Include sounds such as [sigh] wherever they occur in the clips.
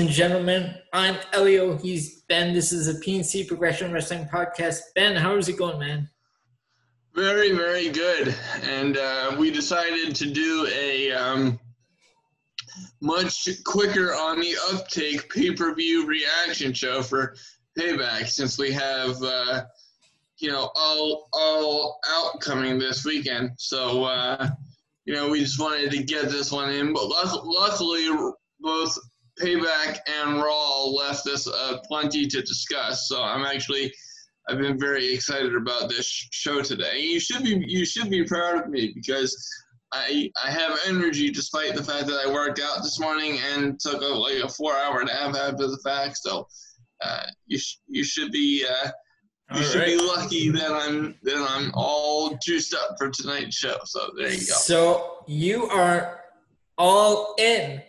And gentlemen, I'm Elio. He's Ben. This is a PNC Progression Wrestling Podcast. Ben, how is it going, man? Very, very good. And uh, we decided to do a um, much quicker on the uptake pay per view reaction show for Payback since we have, uh, you know, all, all out coming this weekend. So, uh, you know, we just wanted to get this one in. But luckily, both Payback and Raw left us uh, plenty to discuss. So I'm actually I've been very excited about this show today. You should be you should be proud of me because I I have energy despite the fact that I worked out this morning and took a, like a four hour nap after the fact. So uh, you sh- you should be uh, you all should right. be lucky that I'm that I'm all juiced up for tonight's show. So there you go. So you are all in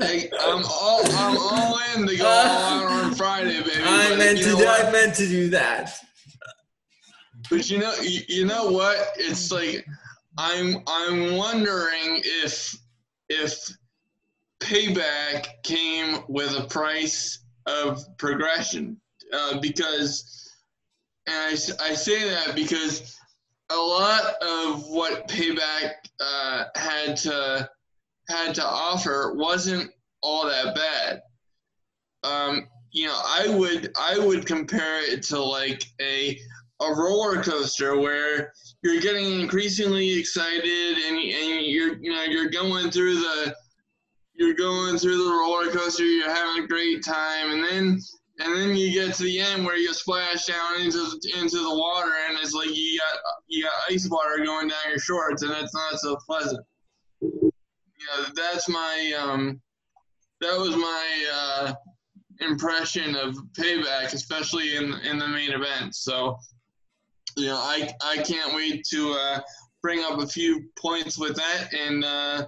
hey, I'm all I'm all in to go all out on [laughs] Friday, baby. I but meant to do, I meant to do that. But you know, you, you know what? It's like I'm I'm wondering if if payback came with a price of progression uh, because and I, I say that because a lot of what payback uh, had to had to offer wasn't all that bad. Um, you know, I would I would compare it to like a a roller coaster where you're getting increasingly excited and and you're you know you're going through the you're going through the roller coaster, you're having a great time, and then and then you get to the end where you splash down into into the water and it's like you got you got ice water going down your shorts and it's not so pleasant that's my um, that was my uh, impression of payback, especially in in the main event. So, you know, I I can't wait to uh, bring up a few points with that, and uh,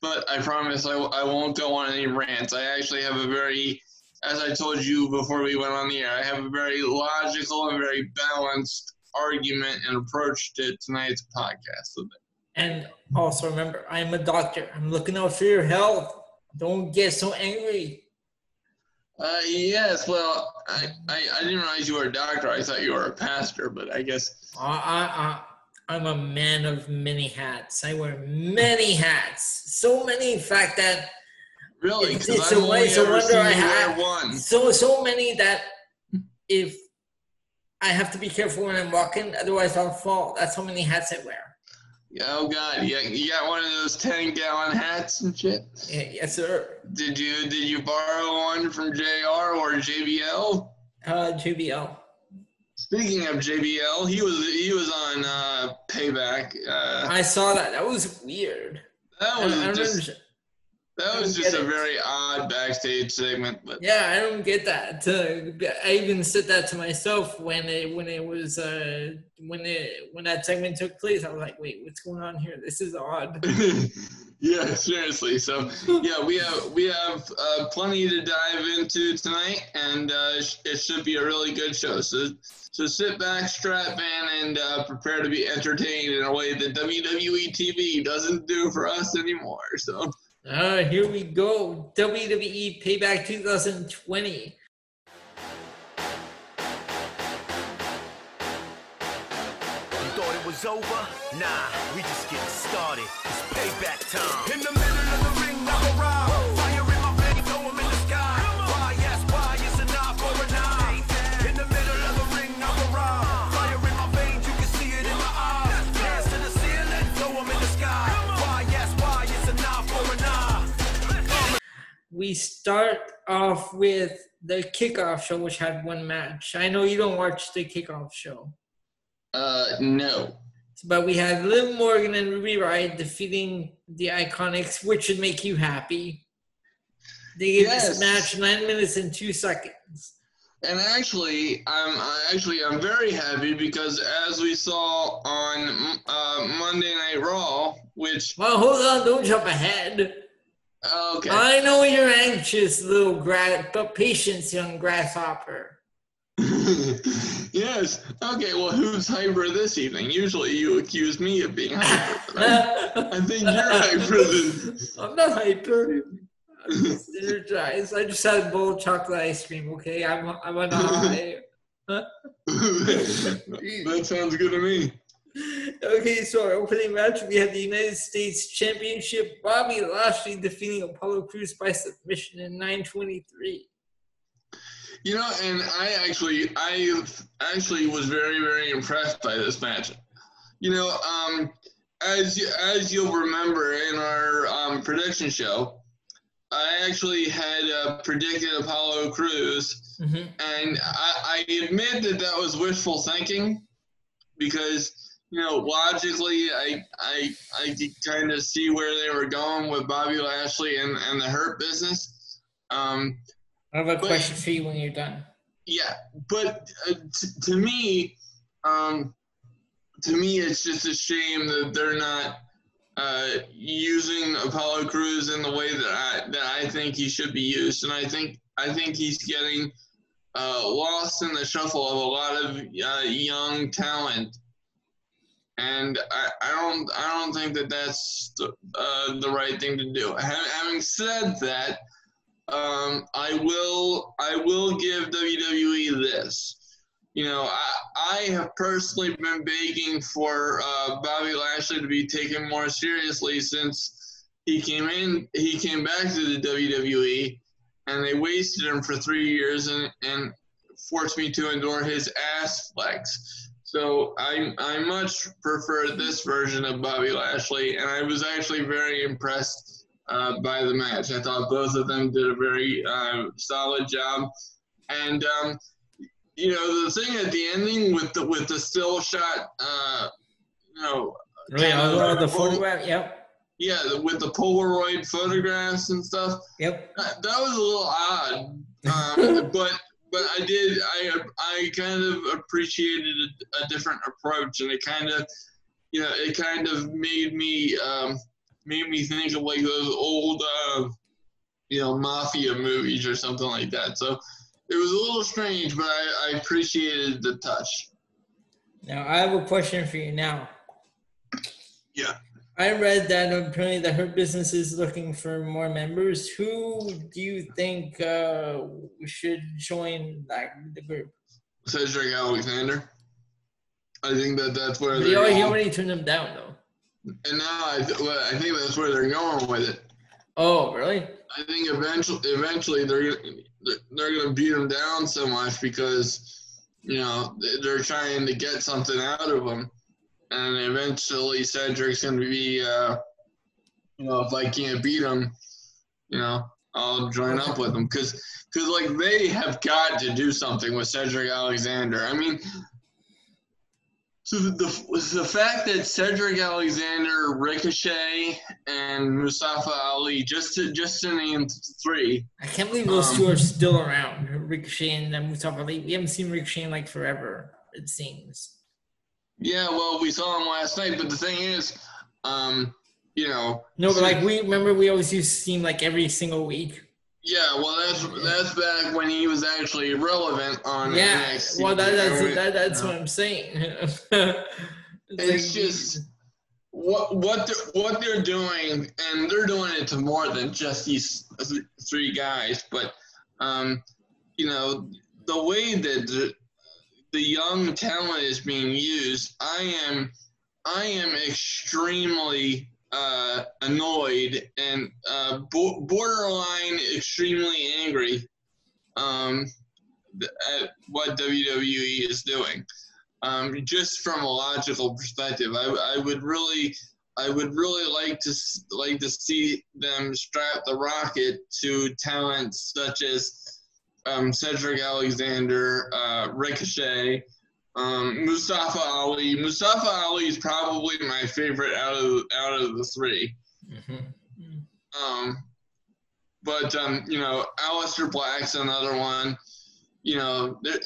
but I promise I, I won't go on any rants. I actually have a very as I told you before we went on the air, I have a very logical and very balanced argument and approach to tonight's podcast. And also remember, I'm a doctor. I'm looking out for your health. Don't get so angry. Uh, yes, well, I, I, I, didn't realize you were a doctor. I thought you were a pastor, but I guess. I, I, I'm a man of many hats. I wear many hats. So many, in fact, that. Really? It's, it's a, it's a wonder I have. One. So, so many that if I have to be careful when I'm walking, otherwise I'll fall. That's how many hats I wear. Oh God, you, you got one of those ten gallon hats and shit. Yeah, yes, sir. Did you did you borrow one from JR or JBL? Uh, JBL. Speaking of JBL, he was he was on uh, Payback. Uh, I saw that. That was weird. That was I, I just. That was just a very odd backstage segment, but yeah, I don't get that. I even said that to myself when it when it was uh, when it when that segment took place. I was like, wait, what's going on here? This is odd. [laughs] yeah, seriously. So yeah, we have we have uh, plenty to dive into tonight, and uh, it should be a really good show. So so sit back, strap in, and uh, prepare to be entertained in a way that WWE TV doesn't do for us anymore. So. Uh, here we go. WWE Payback 2020. thought it was over? Nah, we just getting started. It's payback time. In the middle of the ring, I arrive. We start off with the kickoff show, which had one match. I know you don't watch the kickoff show. Uh, no. But we had Liv Morgan and Ruby Riott defeating the Iconics, which should make you happy. They gave yes. this match nine minutes and two seconds. And actually, I'm actually I'm very happy because as we saw on uh, Monday Night Raw, which well, hold on, don't jump ahead. Okay. I know you're anxious, little grass, but patience, young grasshopper. [laughs] yes. Okay. Well, who's hyper this evening? Usually, you accuse me of being hyper. I, I think you're [laughs] hyper. Than... I'm not hyper. energized. I just had a bowl of chocolate ice cream. Okay, I'm I'm on a high. [laughs] that sounds good to me. Okay, so our opening match we had the United States Championship. Bobby Lashley defeating Apollo Crews by submission in 923. You know, and I actually, I actually was very, very impressed by this match. You know, um, as as you'll remember in our um, prediction show, I actually had uh, predicted Apollo Crews, Mm-hmm. and I, I admit that that was wishful thinking, because you know logically I I I kind of see where they were going with Bobby Lashley and and the Hurt business. Um, I have a But- question for you when you're done. yeah, but uh, t- to me, um, to me, it's just a shame that they're not uh, using Apollo Crews in the way that I that I think he should be used, and I think I think he's getting uh, lost in the shuffle of a lot of uh, young talent, and I, I don't I don't think that that's the, uh, the right thing to do. Having said that um, I will I will give WWE this. You know, I, I have personally been begging for uh, Bobby Lashley to be taken more seriously since he came in. He came back to the WWE, and they wasted him for three years and, and forced me to endure his ass flex. So I I much prefer this version of Bobby Lashley, and I was actually very impressed uh, by the match. I thought both of them did a very uh, solid job, and um, you know the thing at the ending with the with the still shot, uh, you know, kind of- oh, the photograph. Yep, yeah, with the Polaroid photographs and stuff. yep. That, that was a little odd, um, [laughs] but but I did I I kind of appreciated a, a different approach, and it kind of you know it kind of made me um, made me think of like those old uh, you know mafia movies or something like that. So it was a little strange, but I, I appreciated the touch. Now I have a question for you now. Yeah. I read that apparently the Hurt Business is looking for more members. Who do you think uh, should join that the group? Cedric Alexander. I think that that's where he, they're already, he already turned them down though. and now I, th- well, I think that's where they're going with it. Oh, really? I think eventually, eventually they're gonna- they're- to beat him down so much because you know they- they're trying to get something out of him, and eventually Cedric's going to be, uh, you know, if I can't beat him, you know, I'll join up with him because because like they have got to do something with Cedric Alexander. I mean. So the, the, the fact that Cedric Alexander, Ricochet, and Mustafa Ali, just to just to name three, I can't believe those Um, two are still around. Ricochet and Mustafa Ali. We haven't seen Ricochet in like forever. It seems. Yeah, well, we saw him last night, but the thing is, um, you know, No, but like we remember, we always used to see him like every single week. yeah, well, that's that's back when he was actually relevant on Yeah, NXT. well, that, that's that, that's what I'm saying. [laughs] It's It's like- just what what they're, what they're doing, and they're doing it to more than just these three guys, but um, you know, the way that the, young talent is being used, I am I am extremely uh, annoyed and uh, bo- borderline extremely angry um, at what WWE is doing. Um, just from a logical perspective, I, I would really, I would really like to like to see them strap the rocket to talent such as um, Cedric Alexander, uh, Ricochet, um, Mustafa Ali. Mustafa Ali is probably my favorite out of out of the three. Mhm. Um, but um, you know, Aleister Black's another one. You know, they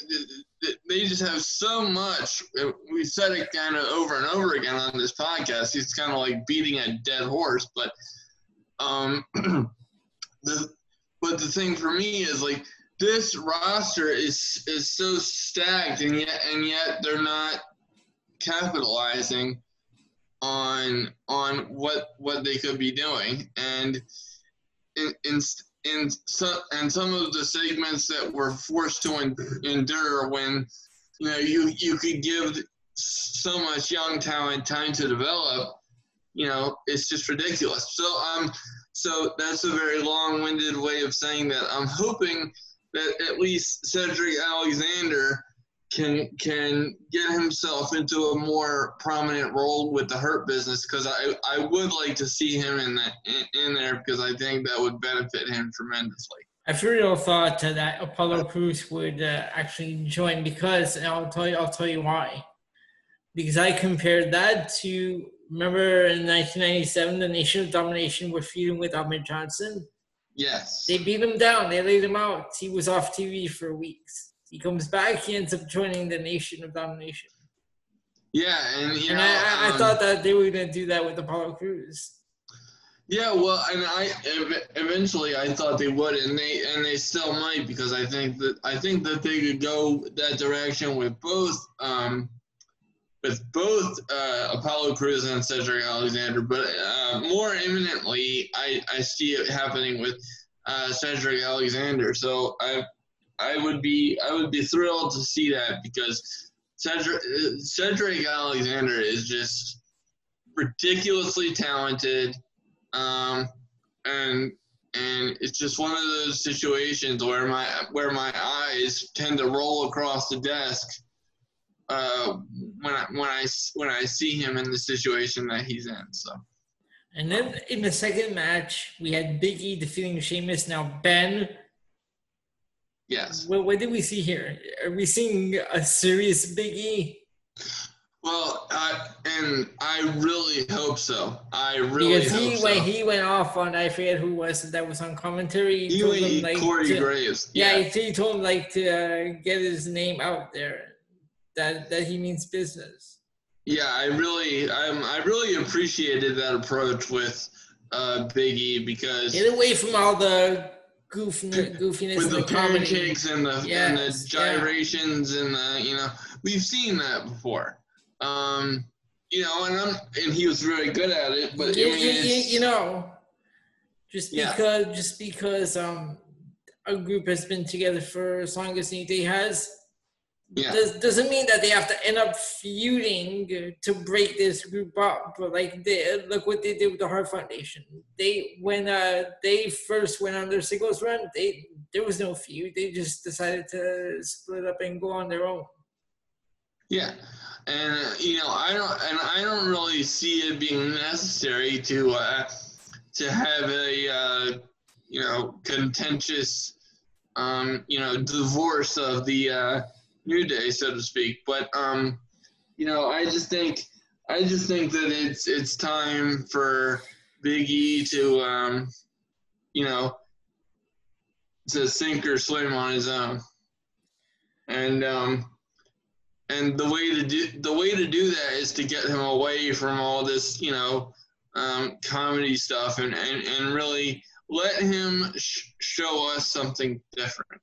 they just have so much. We've said it kind of over and over again on this podcast. He's kind of like beating a dead horse, but um, [clears throat] the but the thing for me is like this roster is is so stacked, and yet and yet they're not capitalizing on on what what they could be doing. And in, in, in some and some of the segments that we're forced to en- endure when you know you you could give so much young talent time to develop you know it's just ridiculous. So um so that's a very long-winded way of saying that. I'm hoping that at least cedric alexander can can get himself into a more prominent role with the hurt business because I, I would like to see him in that in, in there because I think that would benefit him tremendously. I really thought that Apollo Crews would uh, actually join because and I'll tell you I'll tell you why. Because I compared that to remember in 1997 the Nation of Domination were feuding with Ahmed Johnson. Yes. They beat him down. They laid him out. He was off TV for weeks. He comes back. He ends up joining the Nation of Domination. Yeah, and you And know, I, I, um, thought that they were going to do that with Apollo Crews. Yeah, well, and I ev- eventually I thought they would, and they and they still might because I think that I think that they could go that direction with both um, with both uh, Apollo Crews and Cedric Alexander, but uh, more imminently, I I see it happening with uh, Cedric Alexander. So I I would be I would be thrilled to see that because Cedric Cedric Alexander is just ridiculously talented um, and and it's just one of those situations where my where my eyes tend to roll across the desk uh, when I when I when I see him in the situation that he's in. So And then in the second match, we had Big E defeating Sheamus. Now, Ben, yes, what, what did we see here? Are we seeing a serious Big E? well, I, and I really hope so. I really Because he hope when so. he went off on I forget who was that was on commentary. He He told went him like Corey to, Graves. yeah, he, he told him like to uh, get his name out there. That that he means business. Yeah, I really, I'm, I really appreciated that approach with uh, Big E because Get away from all the goof goofiness with the the pancakes and the and Yes, the yeah. gyrations and the you know we've seen that before. Um, you know, and I'm and he was really good at it, but you, I mean, you, you, know, just Yeah. because just because um a group has been together for as long as they has yeah, does, doesn't mean that they have to end up feuding to break this group up. But like they look what they did with the Heart Foundation. They when uh they first went on their singles run, they there was no feud. They just decided to split up and go on their own. yeah, and uh, you know, I don't and I don't really see it being necessary to uh, to have a uh, you know contentious um, you know divorce of the uh, New Day, so to speak. But um, you know, I just think I just think that it's it's time for Big E to um, you know to sink or swim on his own, and um, and the way to do the way to do that is to get him away from all this you know um, comedy stuff and, and and really let him sh- show us something different.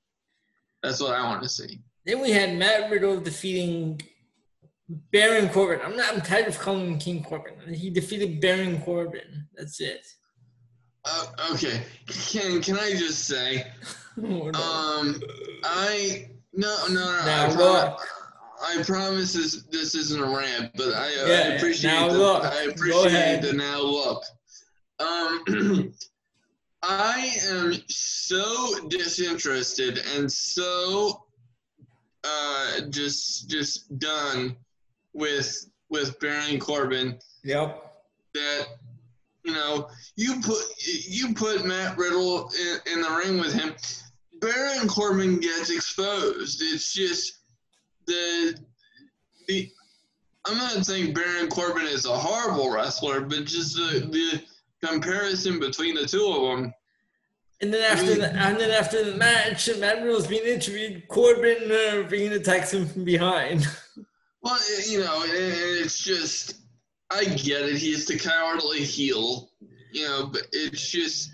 That's what I want to see. Then we had Matt Riddle defeating Baron Corbin. I'm not. I'm tired of calling him King Corbin. He defeated Baron Corbin. That's it. Uh, okay, can can I just say, [laughs] Oh, no. um, I no no no. Now I, look. promise, I promise this this isn't a rant, but I, I Yeah, appreciate now the, look. I Go appreciate ahead. the now look. Um, [clears throat] I am so disinterested and so uh, just just done with with Baron Corbin Yep. that you know you put you put Matt Riddle in, in the ring with him. Baron Corbin gets exposed. It's just the the. I'm not saying Baron Corbin is a horrible wrestler, but just the the comparison between the two of them. And then after the and then after the match, Matt Riddle's being interviewed. Corbin uh, being attacks him from behind. Well, you know, it's just I get it. He's the cowardly heel, you know, but it's just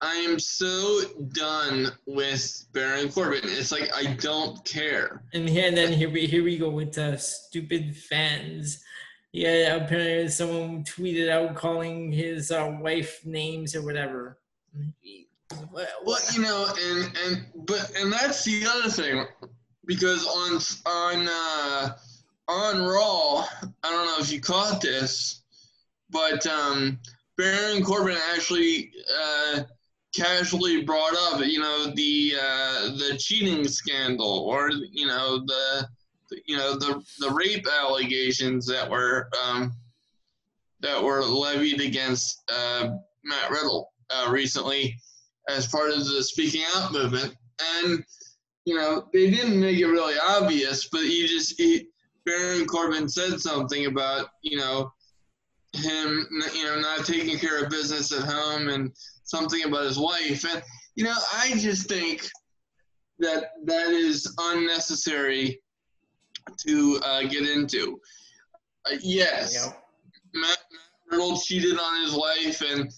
I am so done with Baron Corbin. It's like I don't care. And here and then here we here we go with uh, stupid fans. Yeah, apparently someone tweeted out calling his uh, wife names or whatever. Well, you know, and and but and that's the other thing, because on on uh, on Raw, I don't know if you caught this, but um, Baron Corbin actually uh, casually brought up, you know, the uh, the cheating scandal, or you know the you know the the rape allegations that were um, that were levied against uh, Matt Riddle uh, recently as part of the speaking out movement. And, you know, they didn't make it really obvious, but you just, he, Baron Corbin said something about, you know, him, you know, not taking care of business at home and something about his wife. And, you know, I just think that that is unnecessary to uh, get into. Uh, yes, know, Matt, Matt Riddle cheated on his wife, and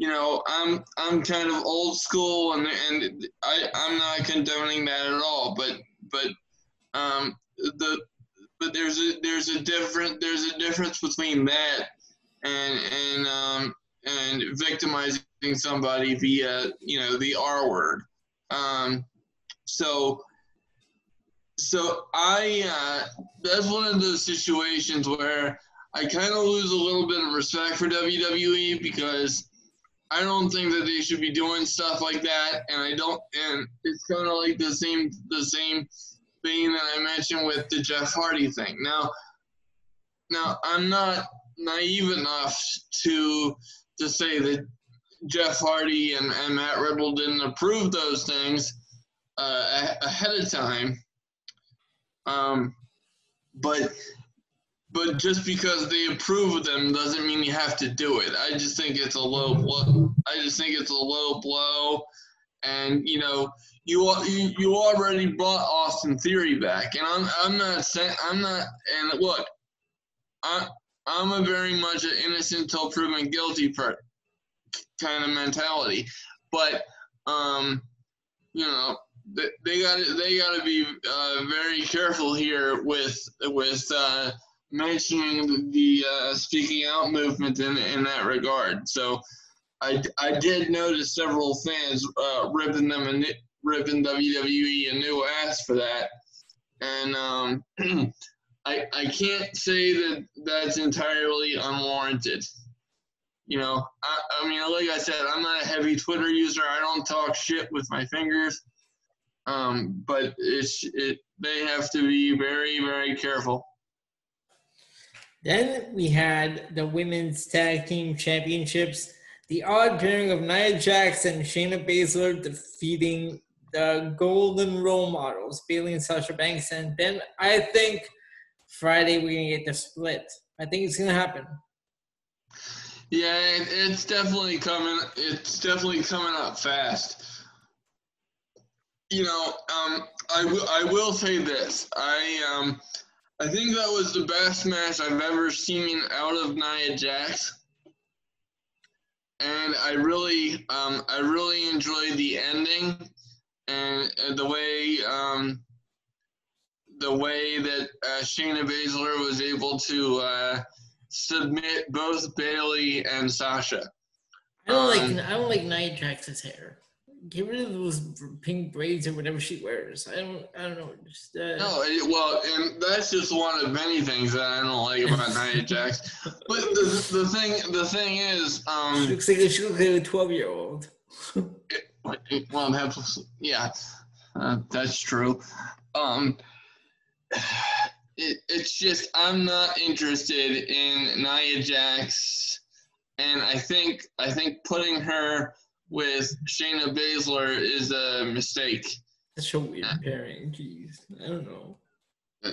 you know I'm I'm kind of old school, and and I I'm not condoning that at all. But but um the but there's a there's a different there's a difference between that and and um and victimizing somebody via you know the R word. Um, so so I uh, that's one of those situations where I kind of lose a little bit of respect for WWE because I don't think that they should be doing stuff like that, and I don't. And it's kind of like the same the same thing that I mentioned with the Jeff Hardy thing. Now, now I'm not naive enough to to say that Jeff Hardy and, and Matt Riddle didn't approve those things uh, ahead of time. Um, but but just because they approve of them doesn't mean you have to do it. I just think it's a low blow. I just think it's a low blow, and you know you you, you already brought Austin Theory back, and I'm I'm not saying I'm not. And look, I I'm a very much an innocent till proven guilty per kind of mentality, but um, you know they, got they got to be uh, very careful here with with uh, mentioning the uh, speaking out movement in in that regard. So I, I did notice several fans uh, ripping them and ripping WWE a new ass for that, and um, [clears throat] I I can't say that that's entirely unwarranted. You know, I, I mean, like I said, I'm not a heavy Twitter user. I don't talk shit with my fingers. Um, but it's it they have to be very very careful. Then we had the women's tag team championships. The odd pairing of Nia Jax and Shayna Baszler defeating the Golden Role Models, Bayley and Sasha Banks. And then I think Friday we're gonna get the split. I think it's gonna happen. Yeah, it, it's definitely coming. It's definitely coming up fast. You know, um, I will. I will say this. I um, I think that was the best match I've ever seen out of Nia Jax, and I really, um, I really enjoyed the ending and, and the way, um, the way that uh, Shayna Baszler was able to uh, submit both Bayley and Sasha. I don't Um, like I don't like Nia Jax's hair. Get rid of those pink braids or whatever she wears. I don't I don't know. Just uh, No, well, and that's just one of many things that I don't like about Nia [laughs] Jax. But the, the thing, the thing is, she um, looks like she looks like a twelve year old. [laughs] well, that's, yeah, uh, that's true. Um, it, it's just I'm not interested in Nia Jax, and I think I think putting her with Shayna Baszler is a mistake. Such a weird pairing. Jeez, I don't know. I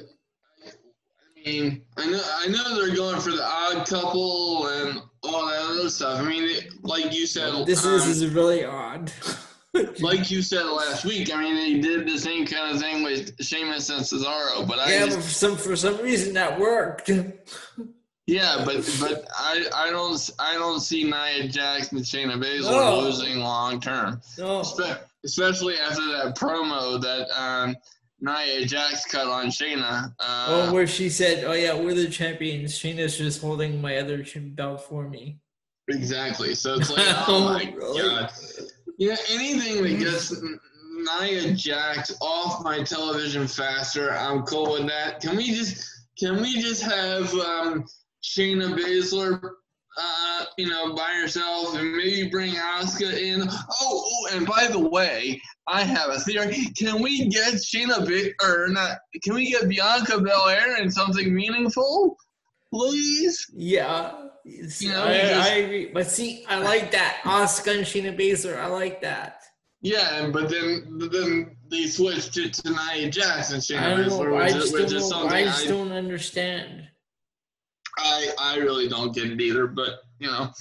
mean, I know I know they're going for the odd couple and all that other stuff. I mean, it, like you said, This um, is, is really odd. [laughs] like you said last week. I mean, they did the same kind of thing with Sheamus and Cesaro, but I yeah, but for some for some reason that worked. [laughs] yeah, but but I I don't I don't see Nia Jax and Shayna Baszler No. losing long term, No, especially after that promo that um, Nia Jax cut on Shayna. Uh, oh, where she said, "Oh yeah, we're the champions." Shayna's just holding my other belt for me. Exactly. So [laughs] it's like, oh my Really? god. Yeah, anything that gets Nia Jax off my television faster, I'm cool with that. Can we just can we just have um, Shayna Baszler, uh, you know, by herself, and maybe bring Asuka in? Oh, oh, and by the way, I have a theory. Can we get Shayna Ba- or not? Can we get Bianca Belair in something meaningful, please? Yeah. You know, I, just- I agree. But see, I like that. Asuka and Shayna Baszler, I like that. Yeah, but then then they switched it to Nia Jax and I Shayna don't know. Baszler, I which, just which don't is know. something I just I, don't understand. I I really don't get it either. But you know,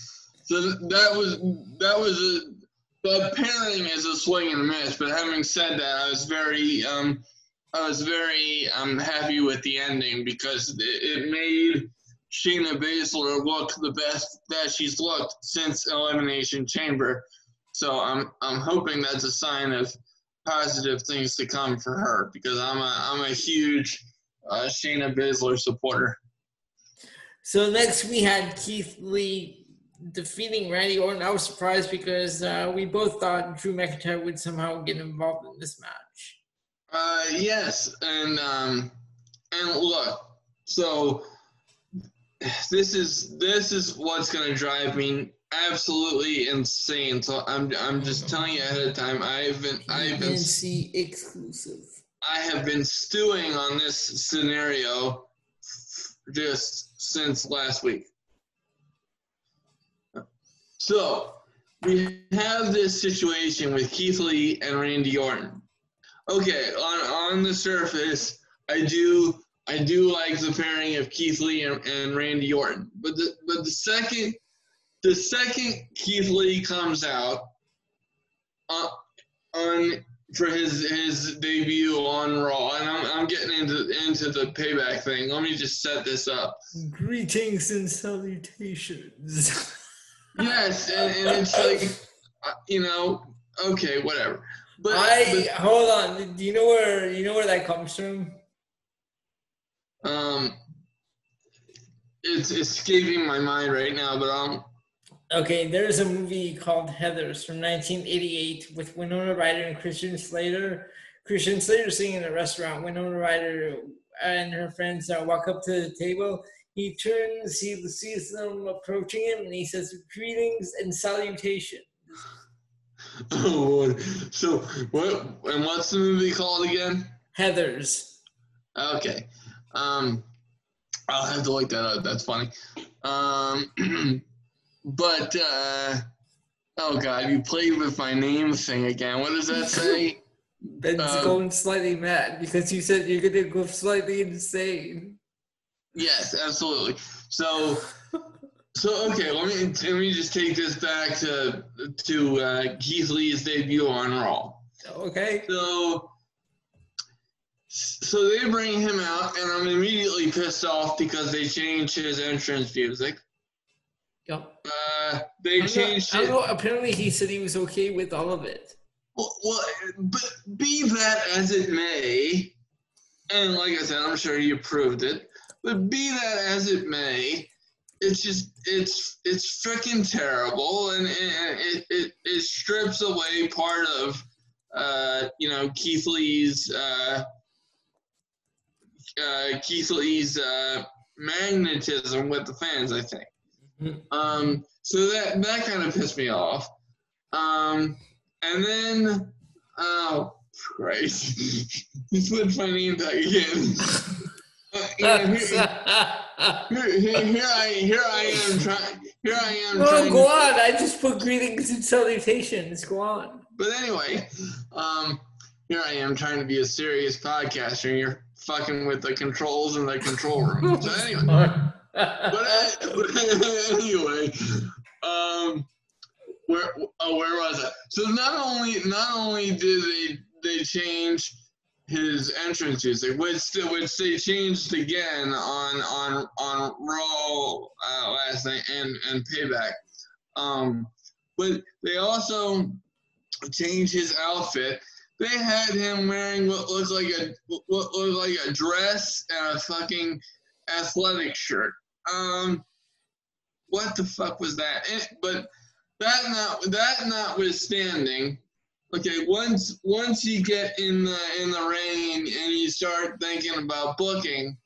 so that was that was a the pairing is a swing and a miss. But having said that, I was very um I was very um happy with the ending because it, it made Shayna Baszler look the best that she's looked since Elimination Chamber. So I'm I'm hoping that's a sign of positive things to come for her because I'm a I'm a huge uh, Shayna Baszler supporter. So next we had Keith Lee defeating Randy Orton. I was surprised because uh, we both thought Drew McIntyre would somehow get involved in this match. Uh, yes, and um, and look, so this is this is what's gonna drive me absolutely insane. So I'm I'm just telling you ahead of time. I've been I've been PNC exclusive. I have been stewing on this scenario just since last week. So we have this situation with Keith Lee and Randy Orton. Okay, on on the surface, I do I do like the pairing of Keith Lee and, and Randy Orton. But the but the second the second Keith Lee comes out uh, on for his his debut on Raw, and I'm, I'm getting into into the payback thing. Let me just set this up. Greetings and salutations. [laughs] Yes, and, and it's like, you know, okay, whatever. But, I hold on. Do you know where you know where that comes from? um, it's escaping my mind right now. But um, Okay, there's a movie called Heathers from 1988 with Winona Ryder and Christian Slater. Christian Slater sitting in a restaurant. Winona Ryder and her friends uh, walk up to the table. He turns, he sees them approaching him, and he says, "Greetings and salutation." oh, [laughs] so what? And what's the movie called again? Heathers. Okay. Um, I'll have to look that up. That's funny. Um, [clears throat] but uh, oh god, you played with my name thing again. What does that say? [laughs] Ben's Um, going slightly mad because you said you're gonna go slightly insane. yes, absolutely. So, so okay. Let me let me just take this back to to uh, Keith Lee's debut on Raw. Okay. So, so they bring him out, and I'm immediately pissed off because they changed his entrance music. Yep. [laughs] They I don't changed I it. know, apparently, he said he was okay with all of it. Well, well, but be that as it may, and like I said, I'm sure you approved it. But be that as it may, it's just it's it's freaking terrible, and, and it, it it strips away part of uh, you know Keith Lee's uh, uh, Keith Lee's uh, magnetism with the fans. I think. Mhm. Um, so that that kind of pissed me off. Um, and then, oh Christ, [laughs] he slipped my name tag again. [laughs] Uh, here, here, here, here I here I am trying here I am no, trying. go on. I just put greetings and salutations. Go on. But anyway, um, here I am trying to be a serious podcaster, and you're fucking with the controls in the control room. So [laughs] anyway. But, [laughs] anyway, um, where oh, where was I? So not only not only did they they change his entrance music, which which they changed again on on on Raw uh, last night and and Payback, um, but they also changed his outfit. They had him wearing what looked like a what looked like a dress and a fucking athletic shirt. Um, what the fuck was that? And, but that not that notwithstanding, okay, once once you get in the in the ring and you start thinking about booking,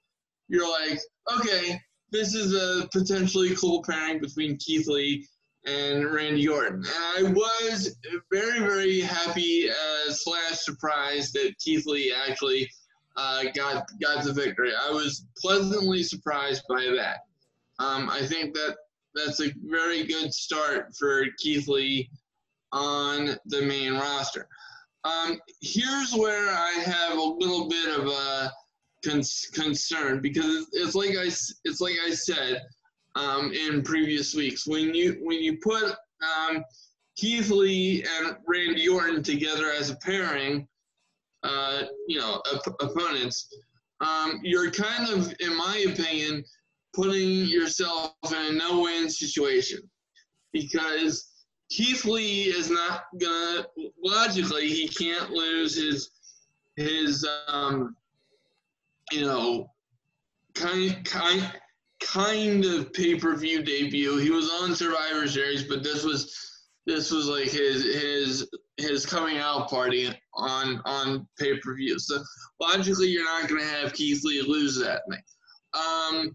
you're like, okay, this is a potentially cool pairing between Keith Lee and Randy Orton. And I was very, very happy uh, slash surprised that Keith Lee actually uh, got got the victory. I was pleasantly surprised by that. Um, I think that that's a very good start for Keith Lee on the main roster. Um, here's where I have a little bit of a con- concern because it's like I it's like I said um, in previous weeks when you when you put um, Keith Lee and Randy Orton together as a pairing, uh, you know, op- opponents, um, you're kind of, in my opinion, putting yourself in a no-win situation because Keith Lee is not gonna logically he can't lose his his um, you know kind kind kind of pay-per-view debut. He was on Survivor Series, but this was this was like his his his coming out party on on pay-per-view. So logically, you're not to have Keith Lee lose that night. Um,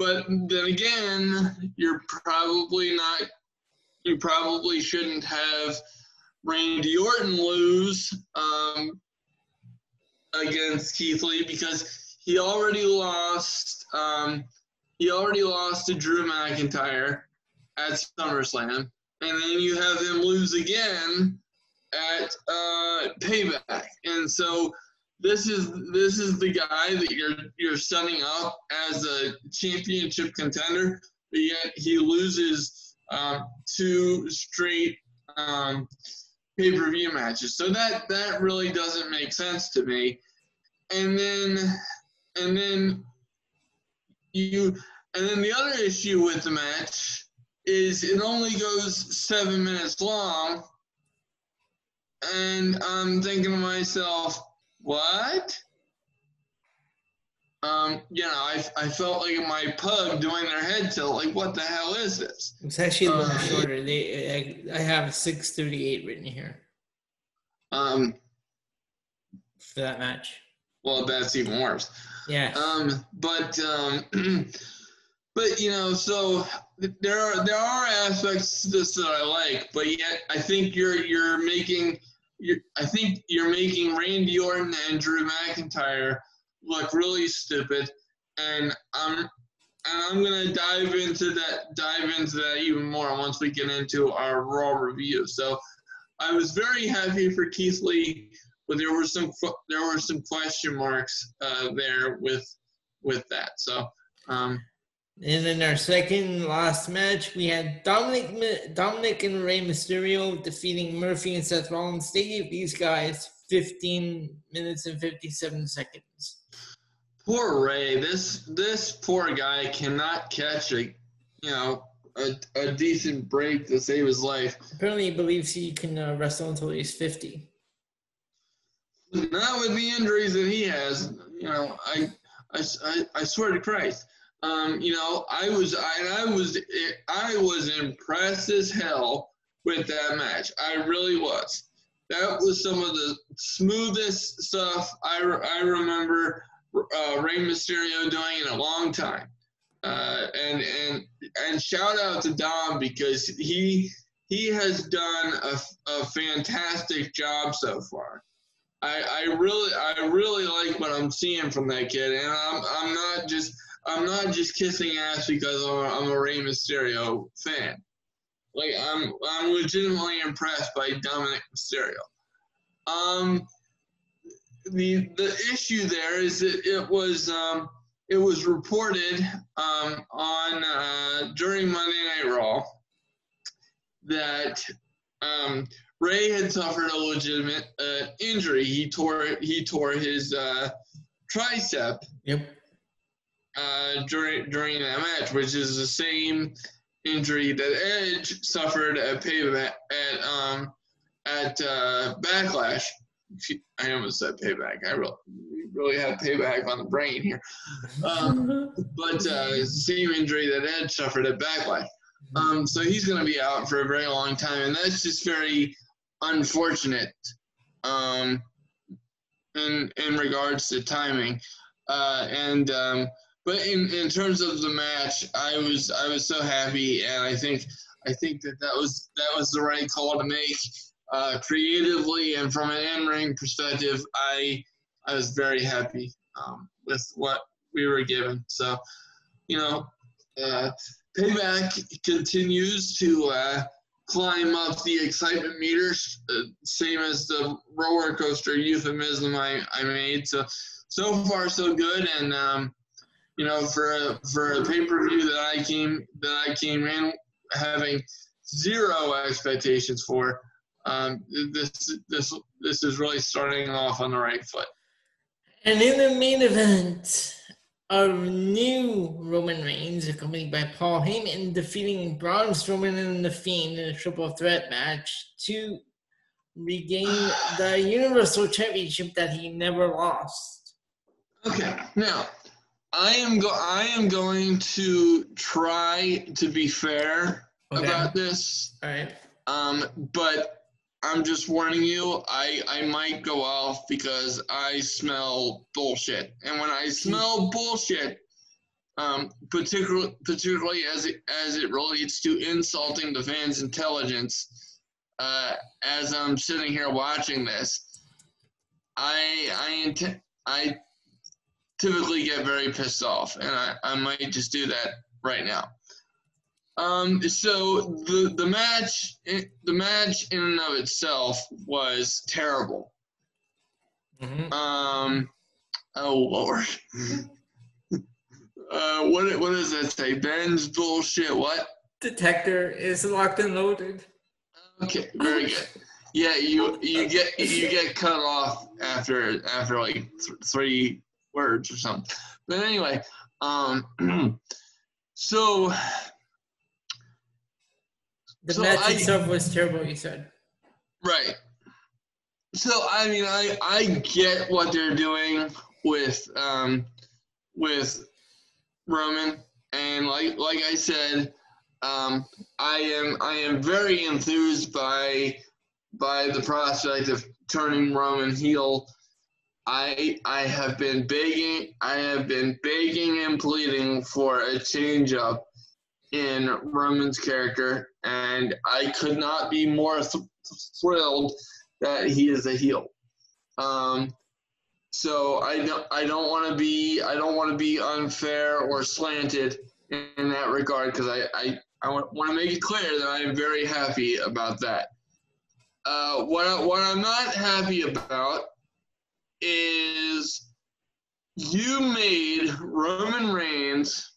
but then again, you're probably not. You probably shouldn't have Randy Orton lose um, against Keith Lee because he already lost. Um, he already lost to Drew McIntyre at SummerSlam, and then you have him lose again at uh, Payback. And so this is this is the guy that you're you're setting up as a championship contender, but yet he loses um, two straight um, pay-per-view matches. So that that really doesn't make sense to me. And then and then you and then the other issue with the match is it only goes seven minutes long and i'm thinking to myself what um, you know, I, I felt like my pug doing their head tilt. Like, what the hell is this? It's actually a little Uh, shorter. They, I, I have six thirty-eight written here Um, for that match. well, that's even worse. Yeah. Um, but um, [clears throat] but you know, so there are there are aspects to this that I like, but yet I think you're you're making I think you're making Randy Orton and Drew McIntyre look really stupid, and I'm and I'm gonna dive into that dive into that even more once we get into our Raw review. So I was very happy for Keith Lee, but there were some there were some question marks uh, there with with that. So um, And in our second last match, we had Dominic Dominic and Rey Mysterio defeating Murphy and Seth Rollins. They gave these guys 15 minutes and 57 seconds. poor Rey, this this poor guy cannot catch a you know a, a decent break to save his life. Apparently, he believes he can uh, wrestle until he's 50. Not with the injuries that he has. You know, I I, I, I swear to Christ. Um, you know, I was I, I was I was impressed as hell with that match. I really was. That was some of the smoothest stuff I, I remember uh, Rey Mysterio doing in a long time. Uh, and and and shout out to Dom because he he has done a, a fantastic job so far. I, I really I really like what I'm seeing from that kid, and I'm I'm not just I'm not just kissing ass because I'm a, I'm a Rey Mysterio fan. Like I'm I'm legitimately impressed by Dominic Mysterio. Um, the the issue there is that it was um it was reported um on uh, during Monday Night Raw that um Rey had suffered a legitimate uh, injury. He tore he tore his uh, tricep Yep. Uh, during during that match, which is the same injury that Edge suffered at payback at um at uh, Backlash. I almost said payback. I really really had payback on the brain here. Um, [laughs] but uh, the same injury that Edge suffered at Backlash. Um, so he's going to be out for a very long time, and that's just very unfortunate. Um, in in regards to timing, uh, and um, but in, in terms of the match, I was I was so happy, and I think I think that that was that was the right call to make. Uh, creatively and from an in-ring perspective, I I was very happy um, with what we were given. So, you know, uh, Payback continues to uh, climb up the excitement meters, uh, same as the roller coaster euphemism I, I made. So, so far so good, and um, you know, for a, for a pay per view that I came that I came in having zero expectations for, um, this this this is really starting off on the right foot. And in the main event, a new Roman Reigns, accompanied by Paul Heyman, defeating Braun Strowman and The Fiend in a triple threat match to regain the Universal Championship that he never lost. Okay, now I am go I am going to try to be fair Okay. about this. All right. Um, but I'm just warning you, I, I might go off because I smell bullshit. And when I smell bullshit, um, particularly particularly as it as it relates to insulting the fans' intelligence, uh, as I'm sitting here watching this, I I int- I typically get very pissed off, and I, I might just do that right now. Um, so the the match the match in and of itself was terrible. Mhm. Um, oh lord. [laughs] uh, what what does that say? Ben's bullshit. What? Detector is locked and loaded. Okay, very good. Yeah, you you get you get cut off after after like th- three words or something. But anyway, um, [clears throat] so The So match I- itself was terrible, you said. Right. So I mean, I I get what they're doing with um with Roman, and like like I said, um, I am I am very enthused by by the prospect of turning Roman heel. I I have been begging I have been begging and pleading for a change up in Roman's character, and I could not be more th- thrilled that he is a heel. Um, so I don't I don't want to be I don't want to be unfair or slanted in, in that regard because I I, I want, to make it clear that I am very happy about that. Uh, what what I'm not happy about is you made Roman Reigns,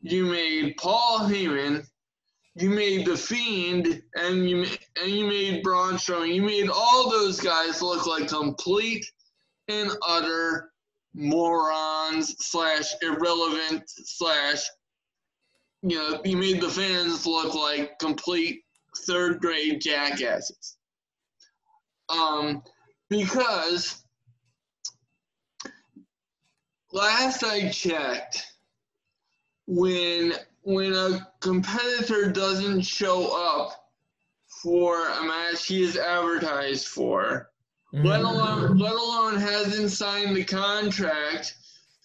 you made Paul Heyman, you made the Fiend, and you and you made Braun Strowman. You made all those guys look like complete and utter morons slash irrelevant slash. You know, you made the fans look like complete third grade jackasses. Um, because last I checked, when when a competitor doesn't show up for a match he is advertised for, let alone let alone hasn't signed the contract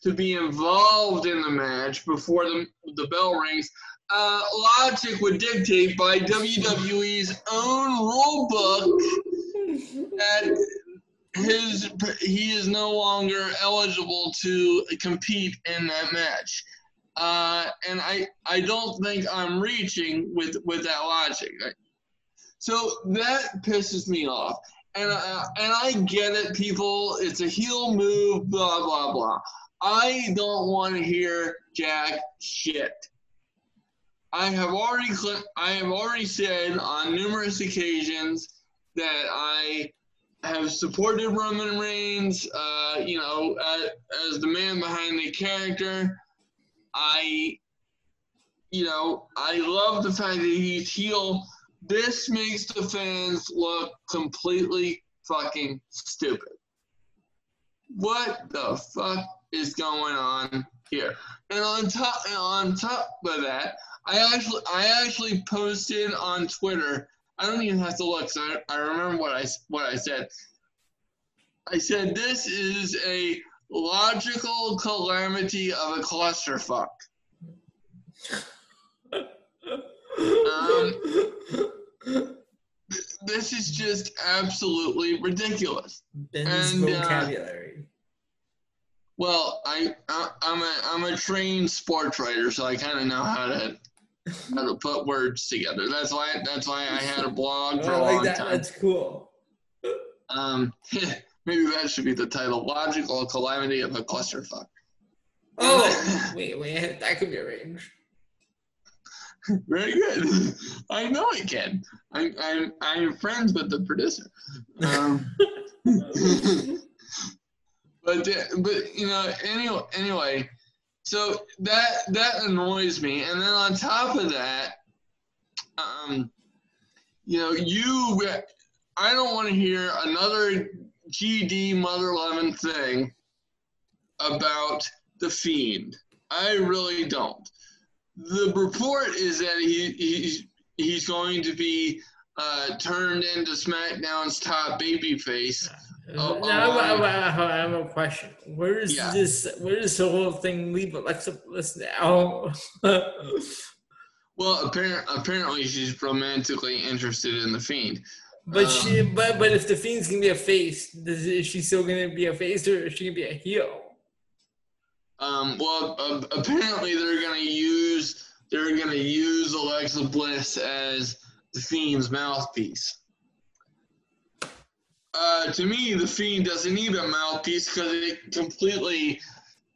to be involved in the match before the the bell rings. Uh, logic would dictate by WWE's own rule book [laughs] that his he is no longer eligible to compete in that match. Uh, and I I don't think I'm reaching with with that logic. So that pisses me off. And I, and I get it, people. It's a heel move, blah blah blah. I don't want to hear jack shit. I have already cl- I have already said on numerous occasions that I have supported Roman Reigns, uh, you know, as, as the man behind the character. I, you know, I love the fact that he's heel. This makes the fans look completely fucking stupid. What the fuck is going on here? And on top, and on top of that, I actually I actually posted on Twitter. I don't even have to look, so I, I remember what I what I said. I said this is a logical calamity of a clusterfuck. Um, this is just absolutely ridiculous. Ben's And, uh, vocabulary. Well, I, I I'm a I'm a trained sports writer, so I kind of know how to how to put words together. That's why that's why I had a blog for a like long that. time. That's cool. Um, [laughs] maybe that should be the title: "Logical Calamity of a Clusterfuck." Oh, [laughs] wait, wait, that could be arranged. Very good. [laughs] I know I can. I'm I'm I'm friends with the producer. Um, but but you know anyway anyway, so that that annoys me, and then on top of that, um, you know you I don't want to hear another GD Mother Lemon thing about the Fiend. I really don't. The report is that he he's he's going to be uh, turned into SmackDown's top babyface. Oh, now, I, have a question. Where is Yeah. this? Where does the whole thing leave Alexa Bliss now? [laughs] Well, apparent, apparently she's romantically interested in the Fiend. but she, Um, but but if the Fiend's gonna be a face, does, is she still gonna be a face or is she gonna be a heel? Um, well, uh, apparently they're gonna use they're gonna use Alexa Bliss as the Fiend's mouthpiece. Uh, to me, the Fiend doesn't need a mouthpiece because it completely,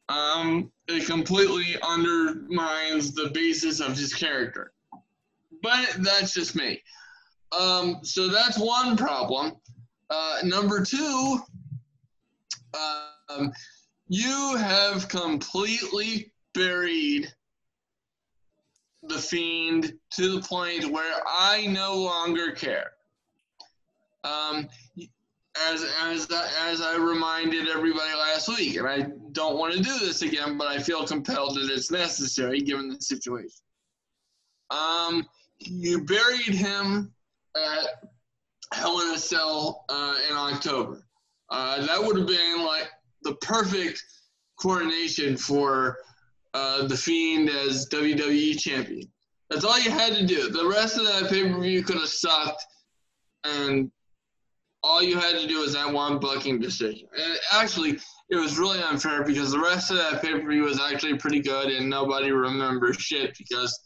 um, it completely undermines the basis of his character. But that's just me. Um, so that's one problem. Uh, number two, um, you have completely buried the fiend to the point where I no longer care. Um, as as as I reminded everybody last week, and I don't want to do this again, but I feel compelled that it's necessary given the situation. Um, you buried him at Hell in a Cell uh, in October. Uh, that would have been like the perfect coronation for uh, the Fiend as WWE champion. That's all you had to do. The rest of that pay per view could have sucked, and all you had to do was that one booking decision. And actually, it was really unfair because the rest of that pay per view was actually pretty good, and nobody remembers shit because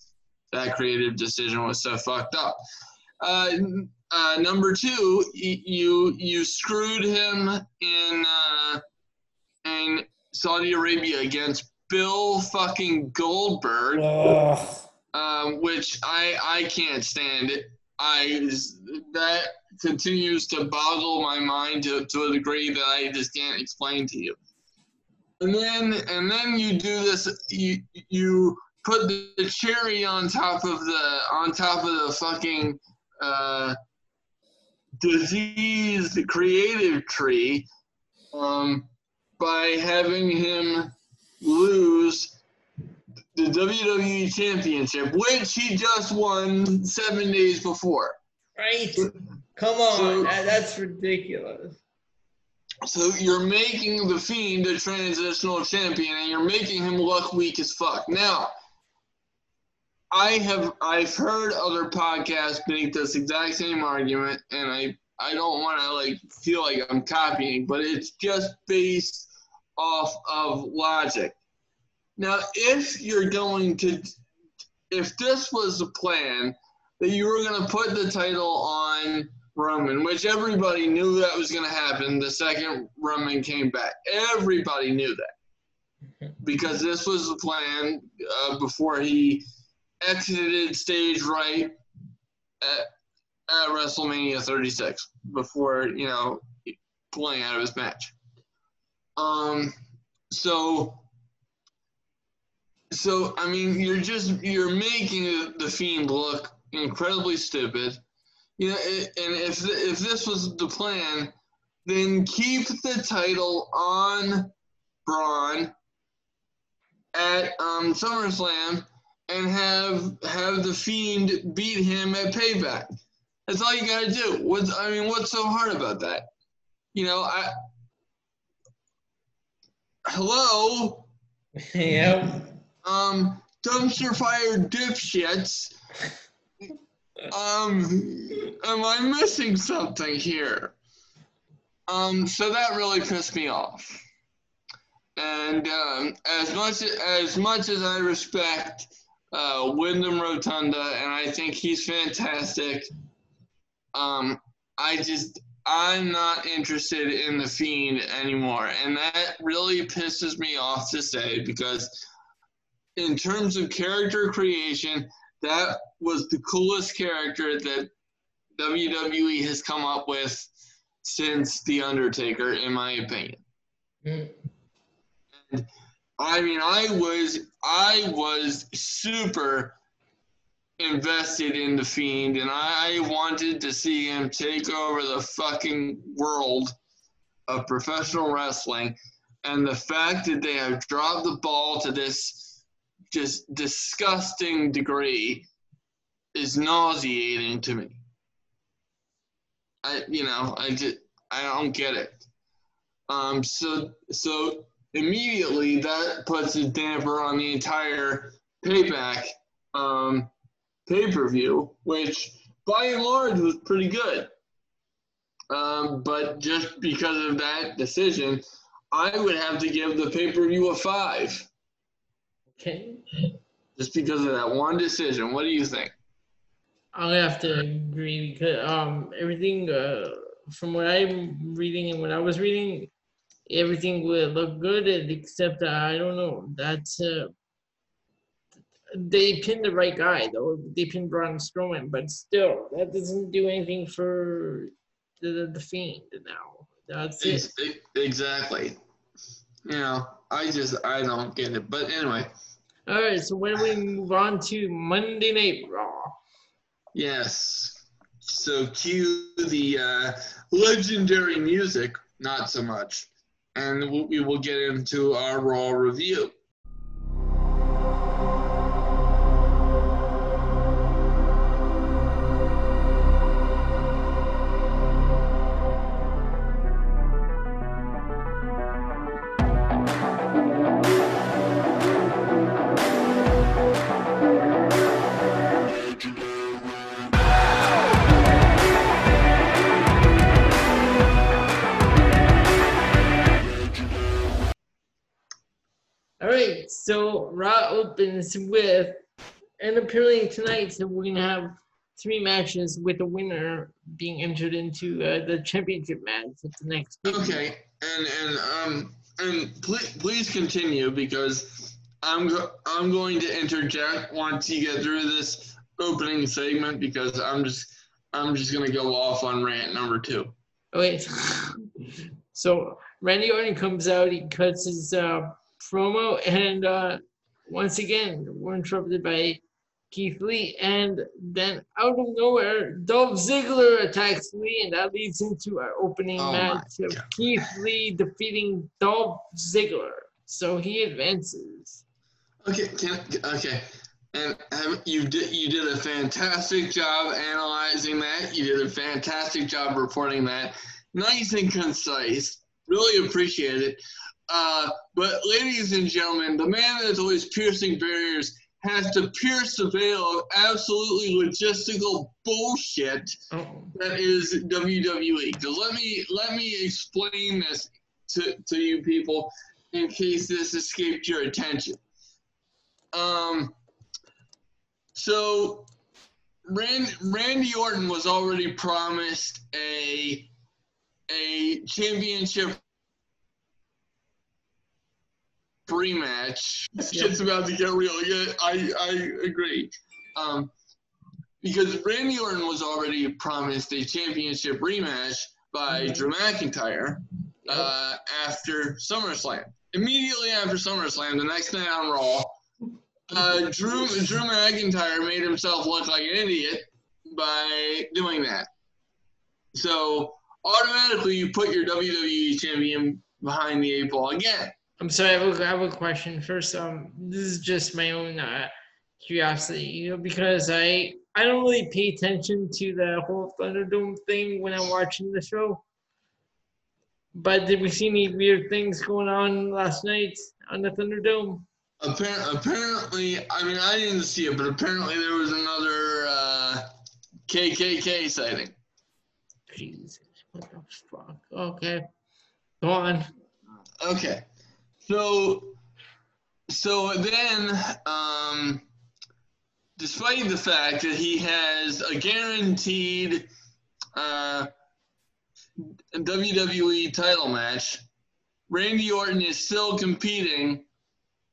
that creative decision was so fucked up. Uh, uh, number two, you you screwed him in uh, in Saudi Arabia against Bill fucking Goldberg, um, which I I can't stand it. I that continues to boggle my mind to, to a degree that I just can't explain to you. And then and then you do this you you put the, cherry on top of the on top of the fucking uh, diseased creative tree um, by having him lose the WWE Championship, which he just won seven days before. right. Come on, So- that, that's ridiculous. So you're making the Fiend a transitional champion, and you're making him look weak as fuck. Now, I have I've heard other podcasts make this exact same argument, and I I don't want to like feel like I'm copying, but it's just based off of logic. Now, if you're going to, if this was the plan that you were going to put the title on Roman, which everybody knew that was going to happen the second Roman came back. Everybody knew that because this was the plan uh, before he exited stage right at, at WrestleMania 36 before you know pulling out of his match. Um, so. So I mean, you're just you're making the fiend look incredibly stupid. You know, and if if this was the plan, then keep the title on Braun at um, SummerSlam, and have have the fiend beat him at payback. That's all you gotta do. What's I mean, what's so hard about that? You know, I hello, [laughs] yep. Um, dumpster fire dipshits. Um, am I missing something here? Um, so that really pissed me off. And um, as much as much as I respect uh, Wyndham Rotunda, and I think he's fantastic, um, I just I'm not interested in the Fiend anymore, and that really pisses me off to say because in terms of character creation, that was the coolest character that WWE has come up with since The Undertaker, in my opinion. Mm. I mean, I was I was super invested in the Fiend, and I wanted to see him take over the fucking world of professional wrestling. And the fact that they have dropped the ball to this just disgusting degree is nauseating to me. I, you know, I just I don't get it. Um, so so immediately that puts a damper on the entire payback um, pay per view, which by and large was pretty good. Um, but just because of that decision, I would have to give the pay per view a five, Okay. just because of that one decision. What do you think? I'll have to agree because um everything uh from what I'm reading and what I was reading, everything would look good except uh, I don't know. That's uh they pinned the right guy though. They pinned Braun Strowman, but still that doesn't do anything for the the fiend now. That's it. Ex- ex- Exactly. You know, I just I don't get it. But anyway, All right, so when we move on to Monday Night Raw. yes. So cue the uh, legendary music, not so much, and we we will get into our Raw review. With, and apparently tonight, so we're gonna have three matches with the winner being entered into uh, the championship match at the next. Okay, and and um and please please continue because I'm go- I'm going to interject once you get through this opening segment because I'm just I'm just gonna go off on rant number two. Wait. so Randy Orton comes out, he cuts his uh, promo, and uh, once again, we're interrupted by Keith Lee, and then out of nowhere, Dolph Ziggler attacks Lee, and that leads into our opening Oh match of God. Keith Lee defeating Dolph Ziggler. So he advances. Okay, can, okay. And have, you did you did a fantastic job analyzing that. You did a fantastic job reporting that. Nice and concise. Really appreciate it. Uh, but ladies and gentlemen, the man that's always piercing barriers has to pierce the veil of absolutely logistical bullshit Oh, that is WWE. So let me let me explain this to, to you people in case this escaped your attention. Um, so Rand, Randy Orton was already promised a a championship rematch. This shit's about to get real. Yeah, I I agree. Um, because Randy Orton was already promised a championship rematch by Mhm. Drew McIntyre uh, after SummerSlam. Immediately after SummerSlam, the next night on Raw, uh, Drew Drew McIntyre made himself look like an idiot by doing that. So automatically, you put your WWE champion behind the eight ball again. I'm sorry. I have, a, I have a question first. Um, this is just my own uh, curiosity, you know, because I I don't really pay attention to the whole Thunderdome thing when I'm watching the show. But did we see any weird things going on last night on the Thunderdome? Appar- apparently, I mean, I didn't see it, but apparently there was another uh, KKK sighting. Jesus, what the fuck? Okay, go on. Okay, so so then, um, despite the fact that he has a guaranteed uh, WWE title match, Randy Orton is still competing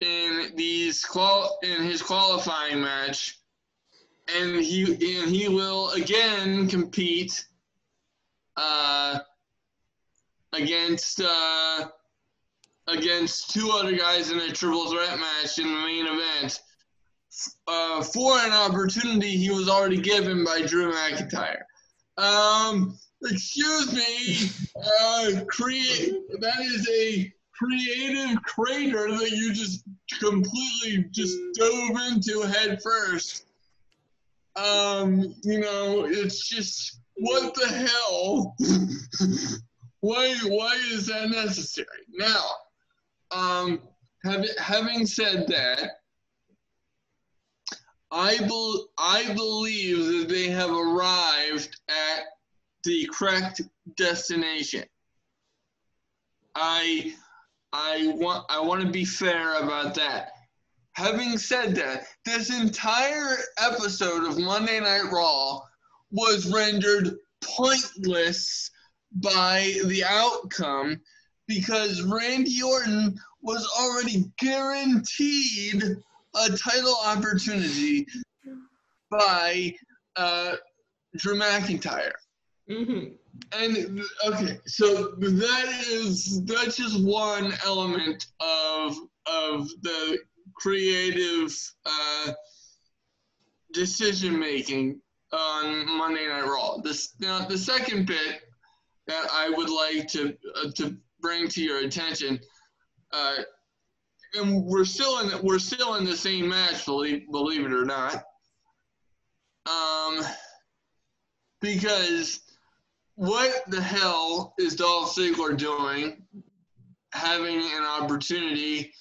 in these qual in his qualifying match, and he and he will again compete uh, against uh, against two other guys in a triple threat match in the main event uh, for an opportunity he was already given by Drew McIntyre. Um, excuse me, uh, create that is a creative crater that you just completely just dove into head first. Um, you know, it's just what the hell? [laughs] why why is that necessary? Now, um, having said that, I, bel I believe that they have arrived at the correct destination. I I want I want to be fair about that. Having said that, this entire episode of Monday Night Raw was rendered pointless by the outcome because Randy Orton was already guaranteed a title opportunity by uh, Drew McIntyre. Mm-hmm. And okay, so that is that's just one element of of the creative uh, decision making on Monday Night Raw. This now the second bit that I would like to uh, to bring to your attention, uh, and we're still in we're still in the same match, believe believe it or not. Um, because what the hell is Dolph Ziggler doing, having an opportunity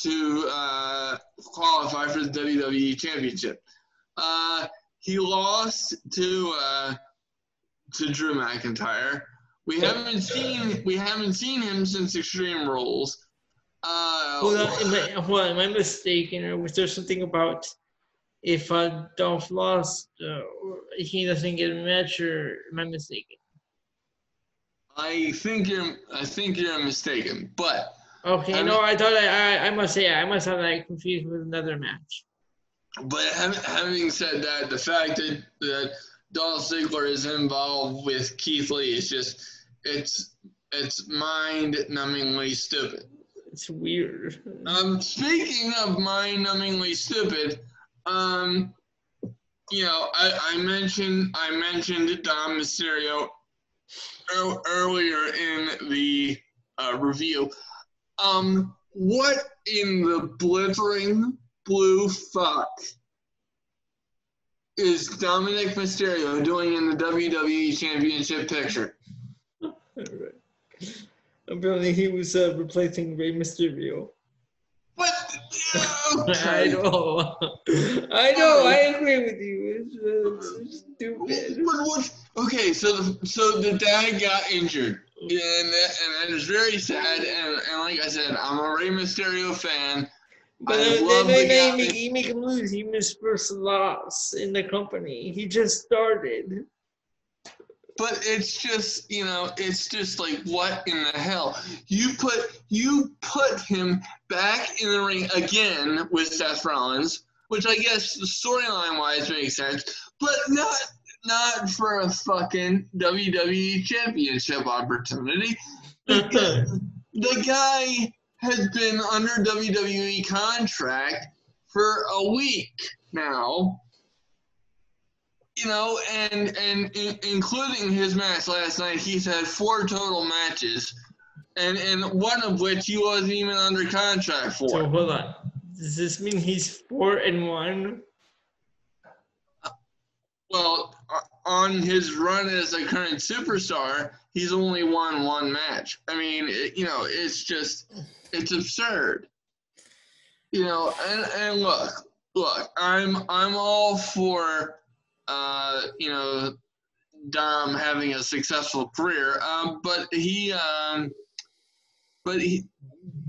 to uh, qualify for the WWE Championship? Uh, he lost to uh, to Drew McIntyre. We haven't seen we haven't seen him since Extreme Rules. Uh, on, am I, on, am I mistaken, or was there something about if uh, Dolph lost, uh, he doesn't get a match, or am I mistaken? I think you're I think you're mistaken, but Okay, I no, I thought I, I, I must say I must have like confused with another match. but having, having said that, the fact that that Dolph Ziggler is involved with Keith Lee is just it's it's mind-numbingly stupid. It's weird. Um, speaking of mind-numbingly stupid, um, you know, I, I mentioned I mentioned Dom Mysterio ear- earlier in the uh, review. Um, what in the blithering blue fuck is Dominic Mysterio doing in the WWE Championship picture? Apparently, he was uh, replacing Rey Mysterio. What? [laughs] I know. I know. I agree with you. It's, uh, it's stupid. What, what, okay, so the so the dad got injured, and that, and that is very sad. And, and like I said, I'm a Rey Mysterio fan. But I love they, the they, guy. make, you make him lose. He missed first loss in the company. He just started. But it's just you know, it's just like what in the hell? You put you put him back in the ring again with Seth Rollins, which I guess storyline wise makes sense, but not not for a fucking WWE Championship opportunity. [laughs] the guy has been under WWE contract for a week now. You know, and and in, including his match last night, he's had four total matches, and and one of which he wasn't even under contract for. So hold on. Does this mean he's four and one? well, on his run as a current superstar, he's only won one match. I mean, it, you know, it's just, it's absurd. You know, and and look, look, I'm I'm all for, uh, you know, Dom having a successful career, um, but he, um, but he,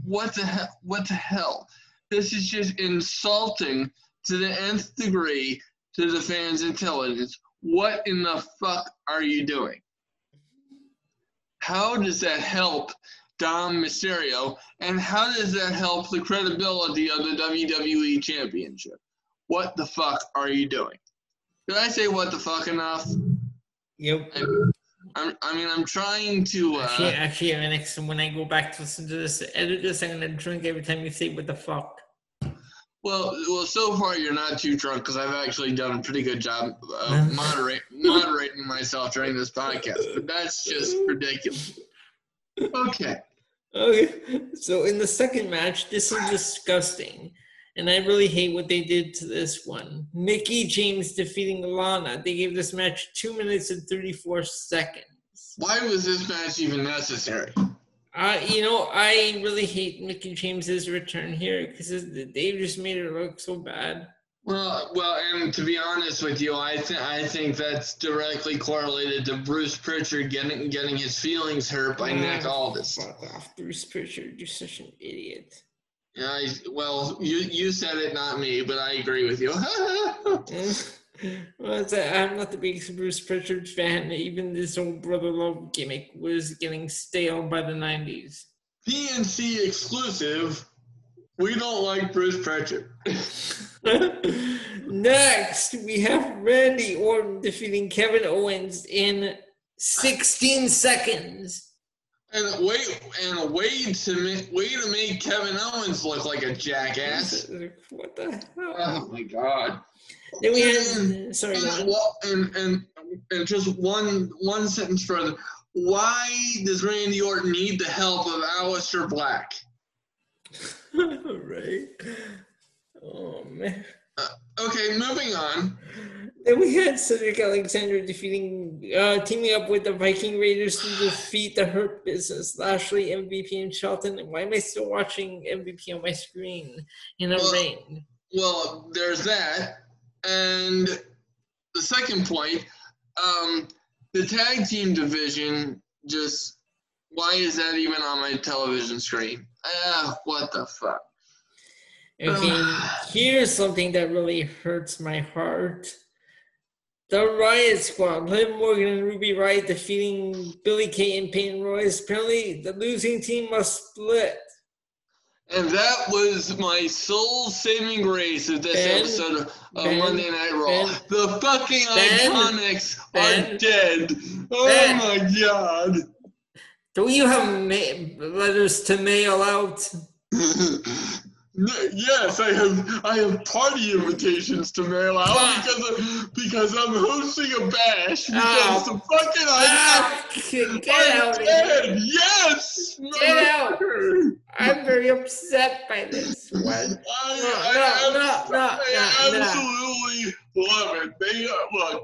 what the hell? What the hell? This is just insulting to the nth degree to the fans' intelligence. What in the fuck are you doing? How does that help Dom Mysterio? And how does that help the credibility of the WWE Championship? What the fuck are you doing? Did I say what the fuck enough? Yep. I'm, I mean, I'm trying to. Actually, Uh, actually, uh, next time when I go back to listen to this, edit this, I'm gonna drink every time you say "what the fuck." well, well, so far you're not too drunk because I've actually done a pretty good job of [laughs] moderate, moderating myself during this podcast. But that's just ridiculous. Okay. Okay. So in the second match, this is disgusting. And I really hate what they did to this one. Mickie James defeating Lana. They gave this match two minutes and 34 seconds. Why was this match even necessary? Uh, you know, I really hate Mickie James's return here because they just made it look so bad. Well, well, and to be honest with you, I think I think that's directly correlated to Bruce Pritchard getting getting his feelings hurt by Nick Oh, Aldis. Fuck off, Bruce Pritchard. You're such an idiot. Yeah, I, well, you you said it, not me, but I agree with you. [laughs] well, I'm not the biggest Bruce Pritchard fan. Even this old brother love gimmick was getting stale by the 90s. PNC exclusive. We don't like Bruce Pritchard. [laughs] Next, we have Randy Orton defeating Kevin Owens in 16 seconds. And way and wait to make wait to make Kevin Owens look like a jackass. [laughs] What the hell? Oh my god. Then we had, sorry, And, well, and, and and just one one sentence further. Why does Randy Orton need the help of Aleister Black? [laughs] right. Oh man. Uh, okay, moving on. Then we had Cedric Alexander defeating, uh, teaming up with the Viking Raiders to defeat the Hurt Business, Lashley, MVP, and Shelton. Why am I still watching MVP on my screen in a Well- rain? Well, there's that. And the second point, um, the tag team division just why is that even on my television screen? Ah, what the fuck? Okay, [sighs] here's something that really hurts my heart. The Riot Squad, Liv Morgan and Ruby Riot defeating Billie Kay and Peyton Royce. Apparently, the losing team must split. And that was my soul saving grace of this Ben, episode of, Ben, Monday Night Raw. Ben, the fucking IIconics are dead. Oh my god. Don't you have ma- letters to mail out? [laughs] Yes, I have. I have party invitations to mail out Ah. because of, because I'm hosting a bash because Ah. the fucking Ah, IIconics get are out of here. dead. Yes. Get out. I'm very upset by this. What? [laughs] I, No, I, no, no, no, I no, absolutely love it. They uh, look,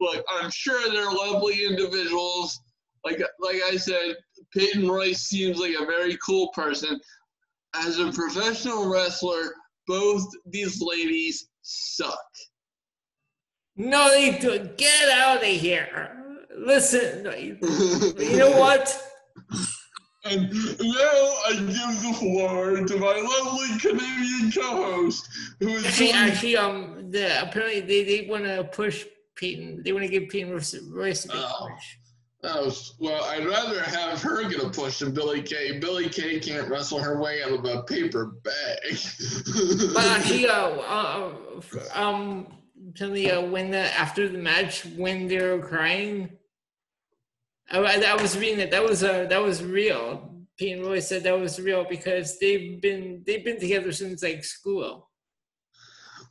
look. I'm sure they're lovely individuals. Like, like I said, Peyton Royce seems like a very cool person. As a professional wrestler, both these ladies suck. No, they do. Get out of here. Listen, you know what? [laughs] And now I give the floor to my lovely Canadian co-host, who is Actually, actually, um, the, apparently they, they want to push Peyton. They want to give Peyton Royce, Royce a big Oh. push. Oh, well, I'd rather have her get a push than Billie Kay. Billie Kay can't wrestle her way out of a paper bag. [laughs] But actually, uh, uh, um, apparently, uh, when the after the match, when they were crying, I, I I was reading that that was uh, that was real. Peyton Royce said that was real because they've been they've been together since like school.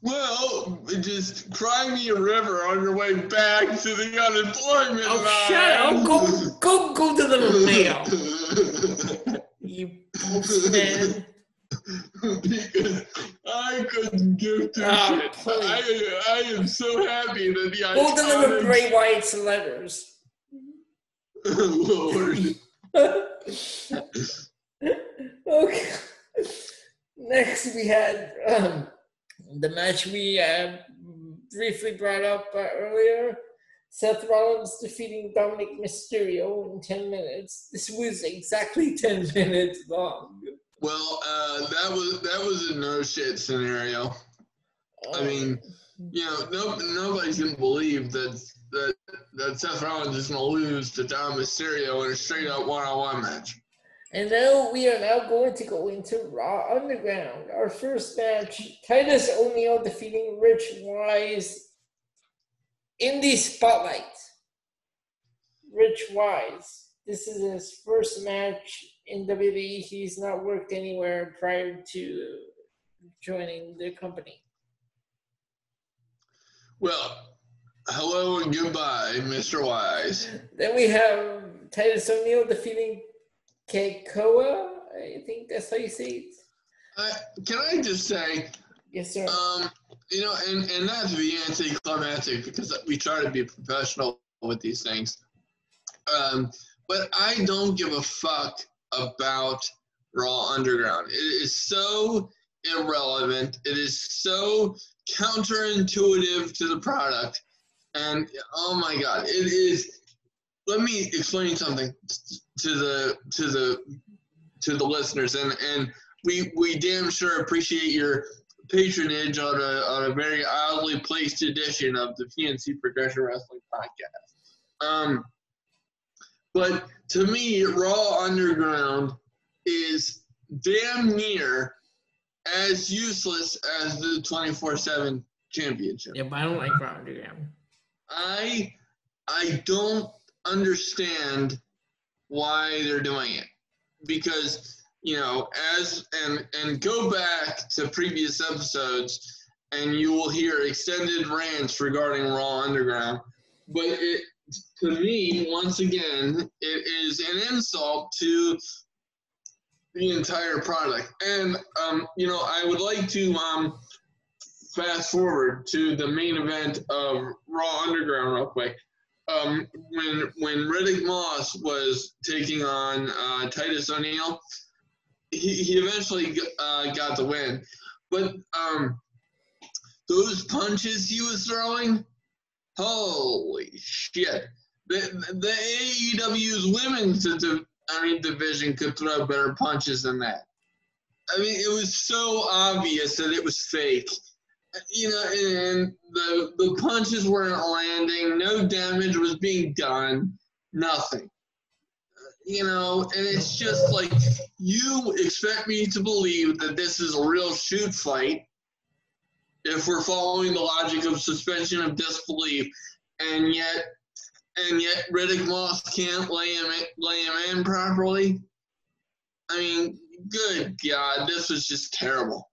Well, just cry me a river on your way back to the unemployment Oh, line. shut up! Go go go to the mail, you postman. because I couldn't give two Oh, shits. please. I, I am so happy that the Who delivered IIconics- Bray Wyatt's letters? [laughs] Lord. [laughs] okay. Next, we had um, the match we uh, briefly brought up uh, earlier. Seth Rollins defeating Dominic Mysterio in 10 minutes. This was exactly [laughs] 10 minutes long. Well, uh, that was that was a no shit scenario. I Um, mean, you know, no, nobody's gonna believe that that that Seth Rollins is gonna lose to Dom Mysterio in a straight up one on one match. And now we are now going to go into Raw Underground. Our first match, Titus O'Neil defeating Rich Wise in the spotlight. Rich Wise. This is his first match in WWE. He's not worked anywhere prior to joining the company. Well, hello and goodbye, Mr. Wise. Then we have Titus O'Neil defeating Keikoa. I think that's how you say it. I, can I just say, Yes, sir. um, you know, and, and not to be anticlimactic because we try to be professional with these things. Um, but I don't give a fuck about Raw Underground. It is so irrelevant. It is so counterintuitive to the product. And oh my god, it is let me explain something to the to the to the listeners and and we we damn sure appreciate your patronage on a on a very oddly placed edition of the PNC Progression Wrestling podcast. Um, but to me, Raw Underground is damn near as useless as the twenty four seven championship. yeah, but I don't like Raw Underground. I I don't understand why they're doing it because you know as and and go back to previous episodes and you will hear extended rants regarding Raw Underground but it to me once again it is an insult to the entire product and um you know I would like to um fast forward to the main event of Raw Underground real quick. Um, when when Riddick Moss was taking on uh, Titus O'Neil, he, he eventually uh, got the win. But um, those punches he was throwing, holy shit! The the AEW's women's div- I mean division could throw better punches than that. I mean, it was so obvious that it was fake you know, and the the punches weren't landing. No damage was being done. Nothing. Uh, you know, and it's just like you expect me to believe that this is a real shoot fight. If we're following the logic of suspension of disbelief, and yet, and yet Riddick Moss can't lay him lay him in properly. I mean, good God, this was just terrible.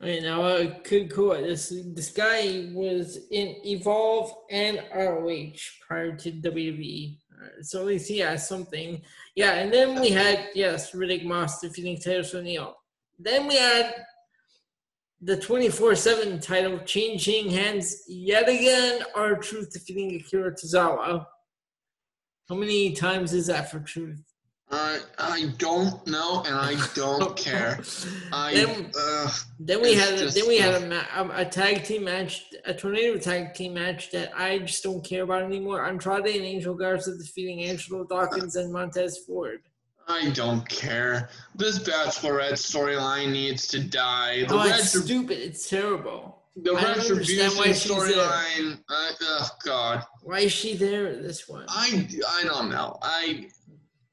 I mean, now could cool. This this guy was in Evolve and ROH prior to WWE, uh, so at least he has something. Yeah, and then we had yes, Riddick Moss defeating Titus O'Neil. Then we had the twenty four seven title changing hands yet again. R-Truth defeating Akira Tozawa. How many times is that for Truth? I I don't know, and I don't [laughs] care. I Then- uh, Then we had just then we had a, a, a tag team match, a tornado tag team match that I just don't care about anymore. Andrade and Angel Garza defeating Angelo Dawkins and Montez Ford. I don't care. This Bachelorette storyline needs to die. The, oh, it's retrib- stupid! It's terrible. the I retribution why she's there. storyline. Uh, oh God, Why is she there? This one. I I don't know. I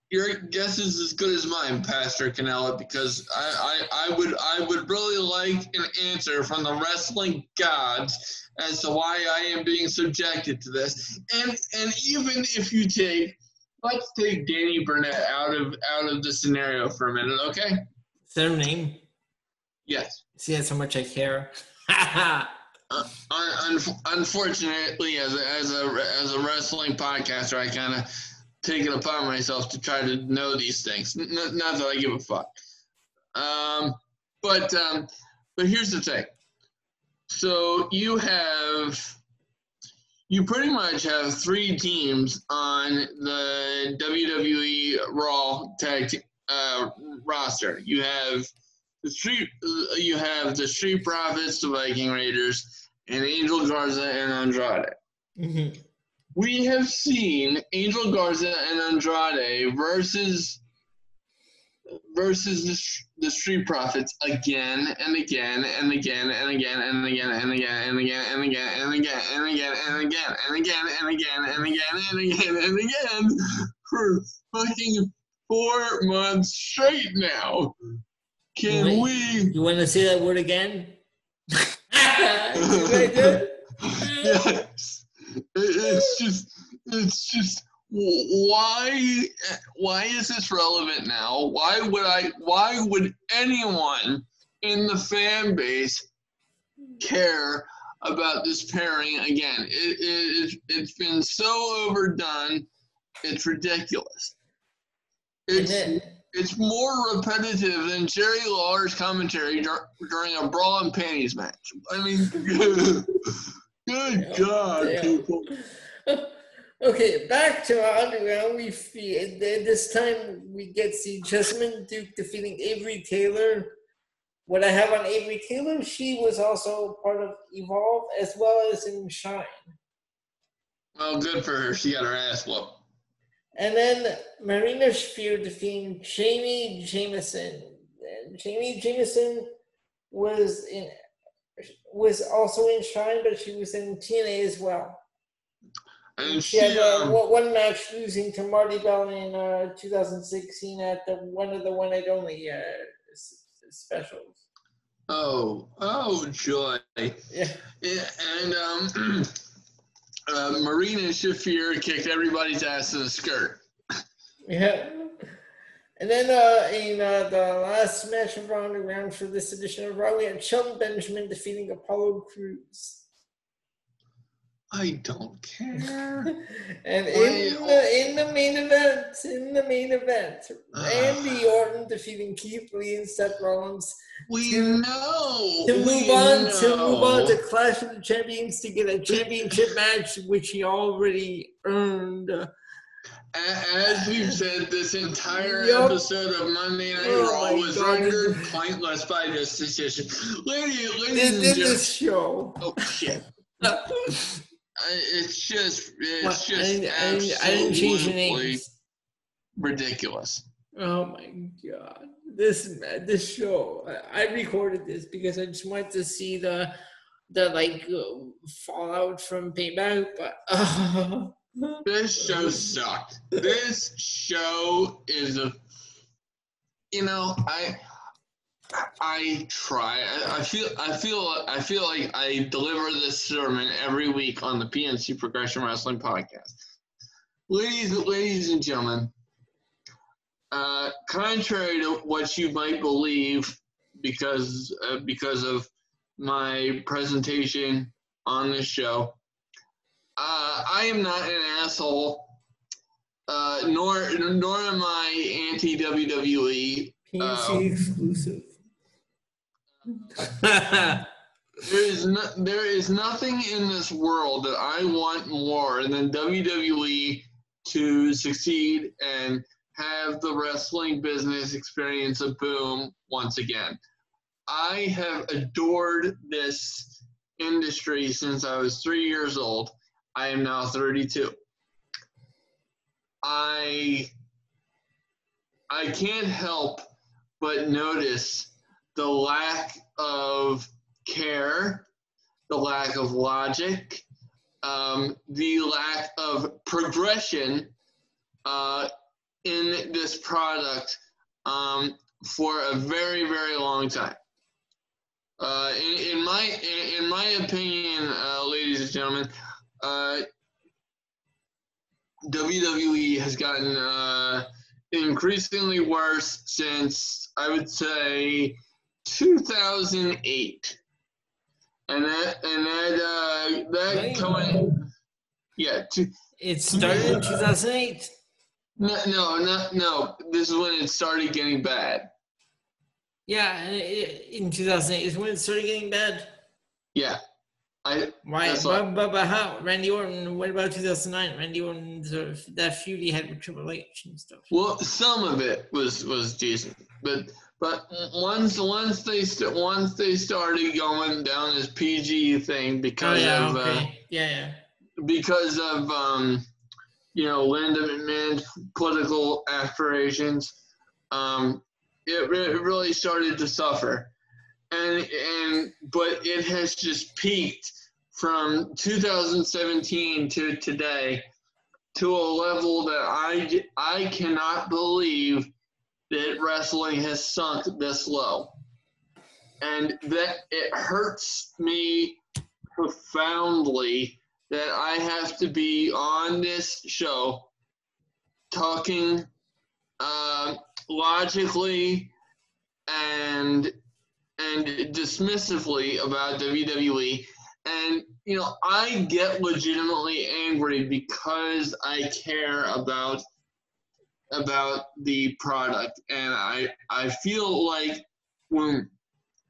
your guess is as good as mine, Pastor Canella, because I, I, I would I would really like an answer from the wrestling gods as to why I am being subjected to this. And and even if you take let's take Danny Burnett out of out of the scenario for a minute, okay? Is that her name? Yes. See, that's how much I care. Uh, [laughs] un- un- unfortunately, as a, as a as a wrestling podcaster, I kind of take it upon myself to try to know these things. N- not that I give a fuck. Um, but um, but here's the thing. So you have you pretty much have three teams on the WWE Raw tag te- uh, roster. You have the street, you have the Street Profits, the Viking Raiders, and Angel Garza and Andrade. Mhm. We have seen Angel Garza and Andrade versus versus the, the Street Profits again and again and again and again and again and again and again and again and again and again and again and again and again and again and again and again for fucking four months straight now. Can we? You want to say that word again? You right there? yes. It- It's just, it's just, why, why is this relevant now? Why would I, why would anyone in the fan base care about this pairing again? It, it, it's been so overdone, it's ridiculous. It's, then, it's more repetitive than Jerry Lawler's commentary dur- during a bra and panties match. I mean, [laughs] good Yeah, God, yeah. people. [laughs] okay, back to our underground. We feel this time we get to see Jessamyn Duke defeating Avery Taylor. What I have on Avery Taylor, she was also part of Evolve as well as in Shine. Well, good for her. She got her ass whooped. And then Marina Shafir defeating Jamie Jameson. And Jamie Jameson was in was also in Shine, but she was in TNA as well. And She she, had uh, um, one match losing to Marti Belle in uh, 2016 at the one of the one night only uh, specials. oh, oh, joy. Yeah. Yeah, and um, [clears throat] uh, Marina Shafir kicked everybody's ass in the skirt. Yeah. And then uh, in uh, the last match of Round Around for this edition of Raw, we had Shelton Benjamin defeating Apollo Crews. I don't care. [laughs] And in the, in the main event, in the main event, Randy Orton defeating Keith Lee and Seth Rollins We To- know. to move on to move on to Clash of the Champions to get a championship match, which he already earned. As we've said, this entire Yup. episode of Monday Night Oh Raw was God. rendered pointless by this decision. Ladies, In, ladies in and this gentlemen. show. Oh shit! [laughs] It's just, it's just I, didn't- I, didn't- I didn't change the absolutely ridiculous. Oh my god! This this show, I I recorded this because I just wanted to see the the like uh, fallout from payback, but uh, [laughs] This show sucked. This show is a, you know, I, I try. I, I feel, I feel, I feel like I deliver this sermon every week on the PNC Progression Wrestling Podcast. Ladies, ladies and gentlemen, uh, contrary to what you might believe, because uh, because of my presentation on this show, uh, I am not an asshole, uh, nor nor am I anti WWE. PNC Um, exclusive. [laughs] There is no, there is nothing in this world that I want more than WWE to succeed and have the wrestling business experience a boom once again. I have adored this industry since I was three years old. I am now 32. I I can't help but notice the lack of care, the lack of logic, um, the lack of progression uh, in this product um, for a very, very long time. Uh, in, in my in, my opinion, uh, ladies and gentlemen, uh, WWE has gotten uh, increasingly worse since I would say 2008, and that and that uh, that coming yeah. To, it started in 2008. no, no, no, no. This is when it started getting bad. Yeah, in 2008 is when it started getting bad. Yeah, I Why? But, but, but how? Randy Orton. What about 2009? Randy Orton, that feud he had with Triple H and stuff. well, some of it was was decent, but but once once they st- once they started going down this PG thing Oh because yeah, of uh, yeah, yeah. because of um, you know Linda McMahon's political aspirations, um, it, it really started to suffer, and and but it has just peaked from 2017 to today to a level that I I cannot believe that wrestling has sunk this low, and that it hurts me profoundly that I have to be on this show talking uh, logically and and dismissively about WWE. And you know, I get legitimately angry because I care about about the product, and I I feel like when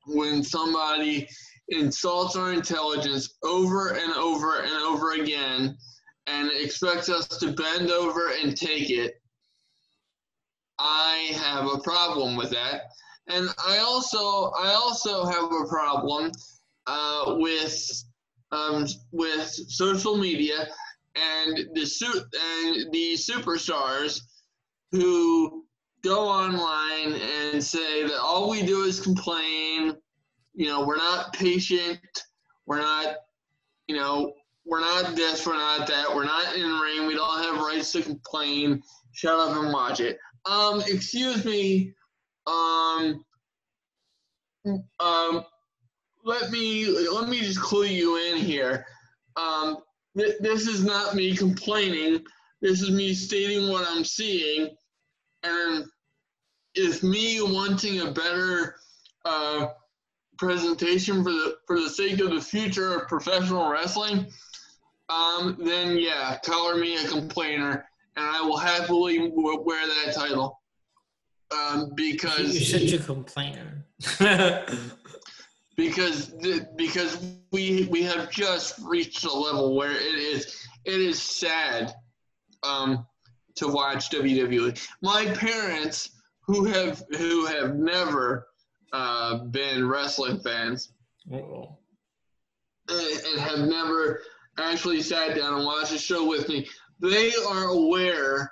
when somebody insults our intelligence over and over and over again and expects us to bend over and take it, I have a problem with that. And I also I also have a problem uh, with um, with social media and the and the superstars who go online and say that all we do is complain you know, we're not patient. We're not, you know, we're not this, we're not that. We're not in the ring. We don't have rights to complain. Shut up and watch it. Um, excuse me. Um, um, let me let me just clue you in here. Um, th- this is not me complaining. This is me stating what I'm seeing, and if me wanting a better uh, presentation for the for the sake of the future of professional wrestling, um, then yeah, color me a complainer, and I will happily w- wear that title. Um, because You're such a complainer. [laughs] because the, because we we have just reached a level where it is it is sad um, to watch WWE. My parents who have who have never uh, been wrestling fans Uh-oh. and have never actually sat down and watched a show with me, they are aware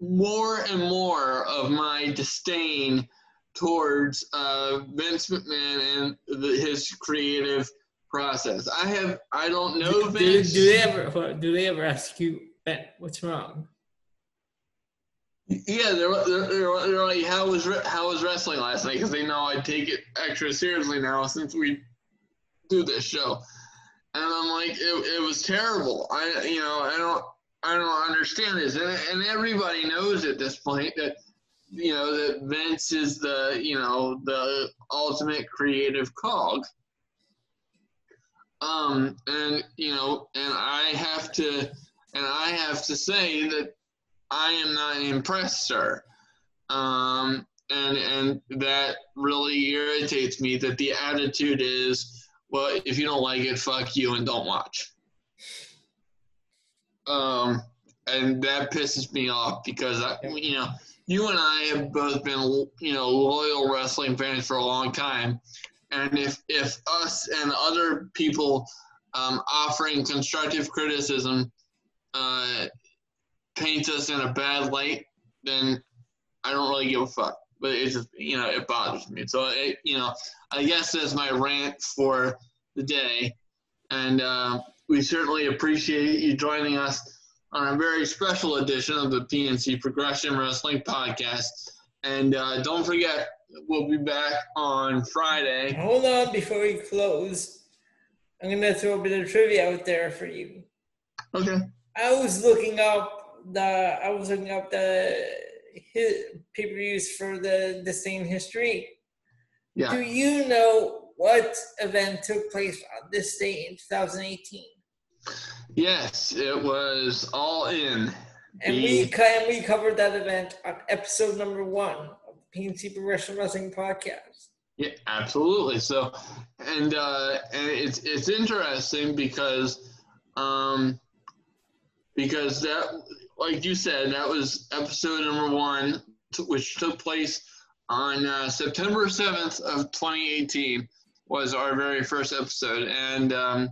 more and more of my disdain towards uh, Vince McMahon and the, his creative process. I have I don't know do, do, Vince. do they ever do they ever ask you Ben, what's wrong? Yeah, they're, they're, they're, they're like, how was re- how was wrestling last night? Because they know I take it extra seriously now since we do this show. And I'm like, it, it was terrible. I you know I don't I don't understand this, and and everybody knows at this point that you know that Vince is the you know the ultimate creative cog. Um, and you know, and I have to, and I have to say that I am not impressed, sir. Um, and and that really irritates me. That the attitude is, well, if you don't like it, fuck you and don't watch. Um, and that pisses me off because I, you know, you and I have both been, you know, loyal wrestling fans for a long time, and if if us and other people um, offering constructive criticism uh, paints us in a bad light, then I don't really give a fuck. But it just, you know, it bothers me. So, it, you know, I guess that's my rant for the day. And uh, we certainly appreciate you joining us on a very special edition of the PNC Progression Wrestling Podcast. And uh, don't forget, we'll be back on Friday. Hold on before we close. I'm gonna throw a bit of trivia out there for you. Okay. I was looking up the I was looking up the pay per views for the the same history. Yeah. Do you know what event took place on this day in 2018? Yes, it was all in. And The- we and we covered that event on episode number one of PNC Professional Wrestling Podcast. Yeah, absolutely. So, and uh, and it's it's interesting because, um, because that, like you said, that was episode number one, t- which took place on uh, September seventh of 2018. Was our very first episode, and um,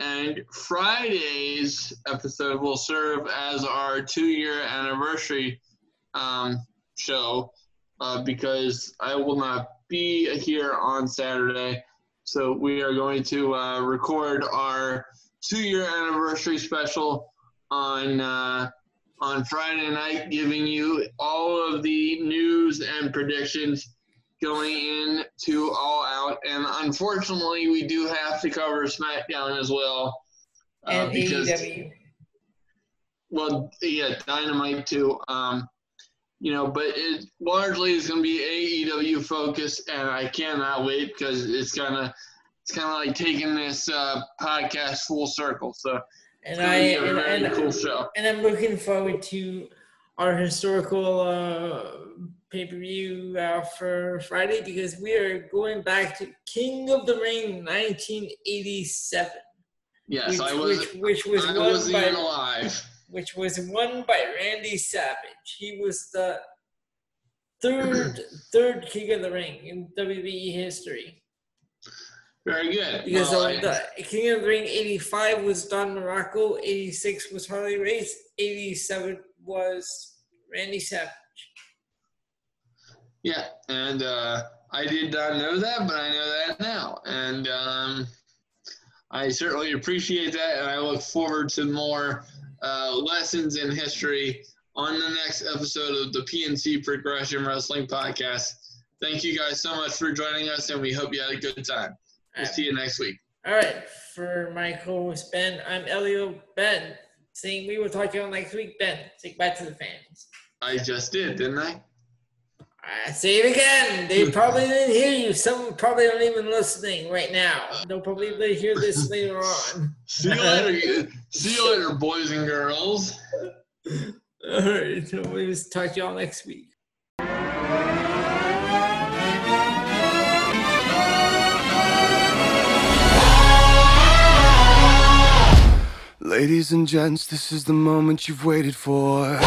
and Friday's episode will serve as our two-year anniversary um, show uh, because I will not be here on Saturday. So we are going to uh, record our two-year anniversary special on uh, on Friday night, giving you all of the news and predictions going in to All Out. And unfortunately, we do have to cover SmackDown as well. uh, And because- AEW. well, yeah, Dynamite too. Um, you know, but it largely is going to be AEW focused, and I cannot wait because it's kind of it's kind of like taking this uh, podcast full circle. So And I going to be a and, very and, cool show. and I'm looking forward to our historical uh, pay per view uh, for Friday because we are going back to King of the Ring 1987, Yes, which, I was which, which was I won wasn't even by alive. which was won by Randy Savage. He was the third [clears throat] third King of the Ring in WWE history. Very good. Because Well, of the King of the Ring 85 was Don Muraco, 86 was Harley Race, 87 was Randy Savage. Yeah, and uh, I did not know that, but I know that now, and um, I certainly appreciate that, and I look forward to more uh, lessons in history on the next episode of the PNC Progression Wrestling Podcast. Thank you guys so much for joining us, and we hope you had a good time. We'll see you next week. All right, for my co-host Ben, I'm Elio Ben. Saying we will talk to you all next week. Ben, take goodbye to the fans. I just did, didn't I? I say it again. They [laughs] probably didn't hear you. Some probably aren't even listening right now. They'll probably hear this later on. See you later. See you later, boys and girls. All right, so we'll talk to you all next week. Ladies and gents, this is the moment you've waited for.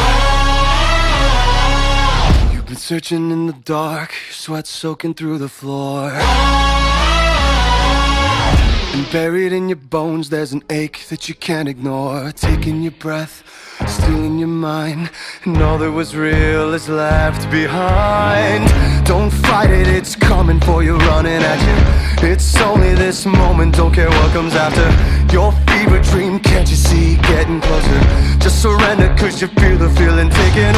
Been searching in the dark, sweat soaking through the floor. And buried in your bones, there's an ache that you can't ignore. Taking your breath, stealing your mind, and all that was real is left behind. Don't fight it, it's coming for you, running at you. It's only this moment, don't care what comes after. Your fever dream, can't you see, getting closer? Just surrender, cause you feel the feeling taking over.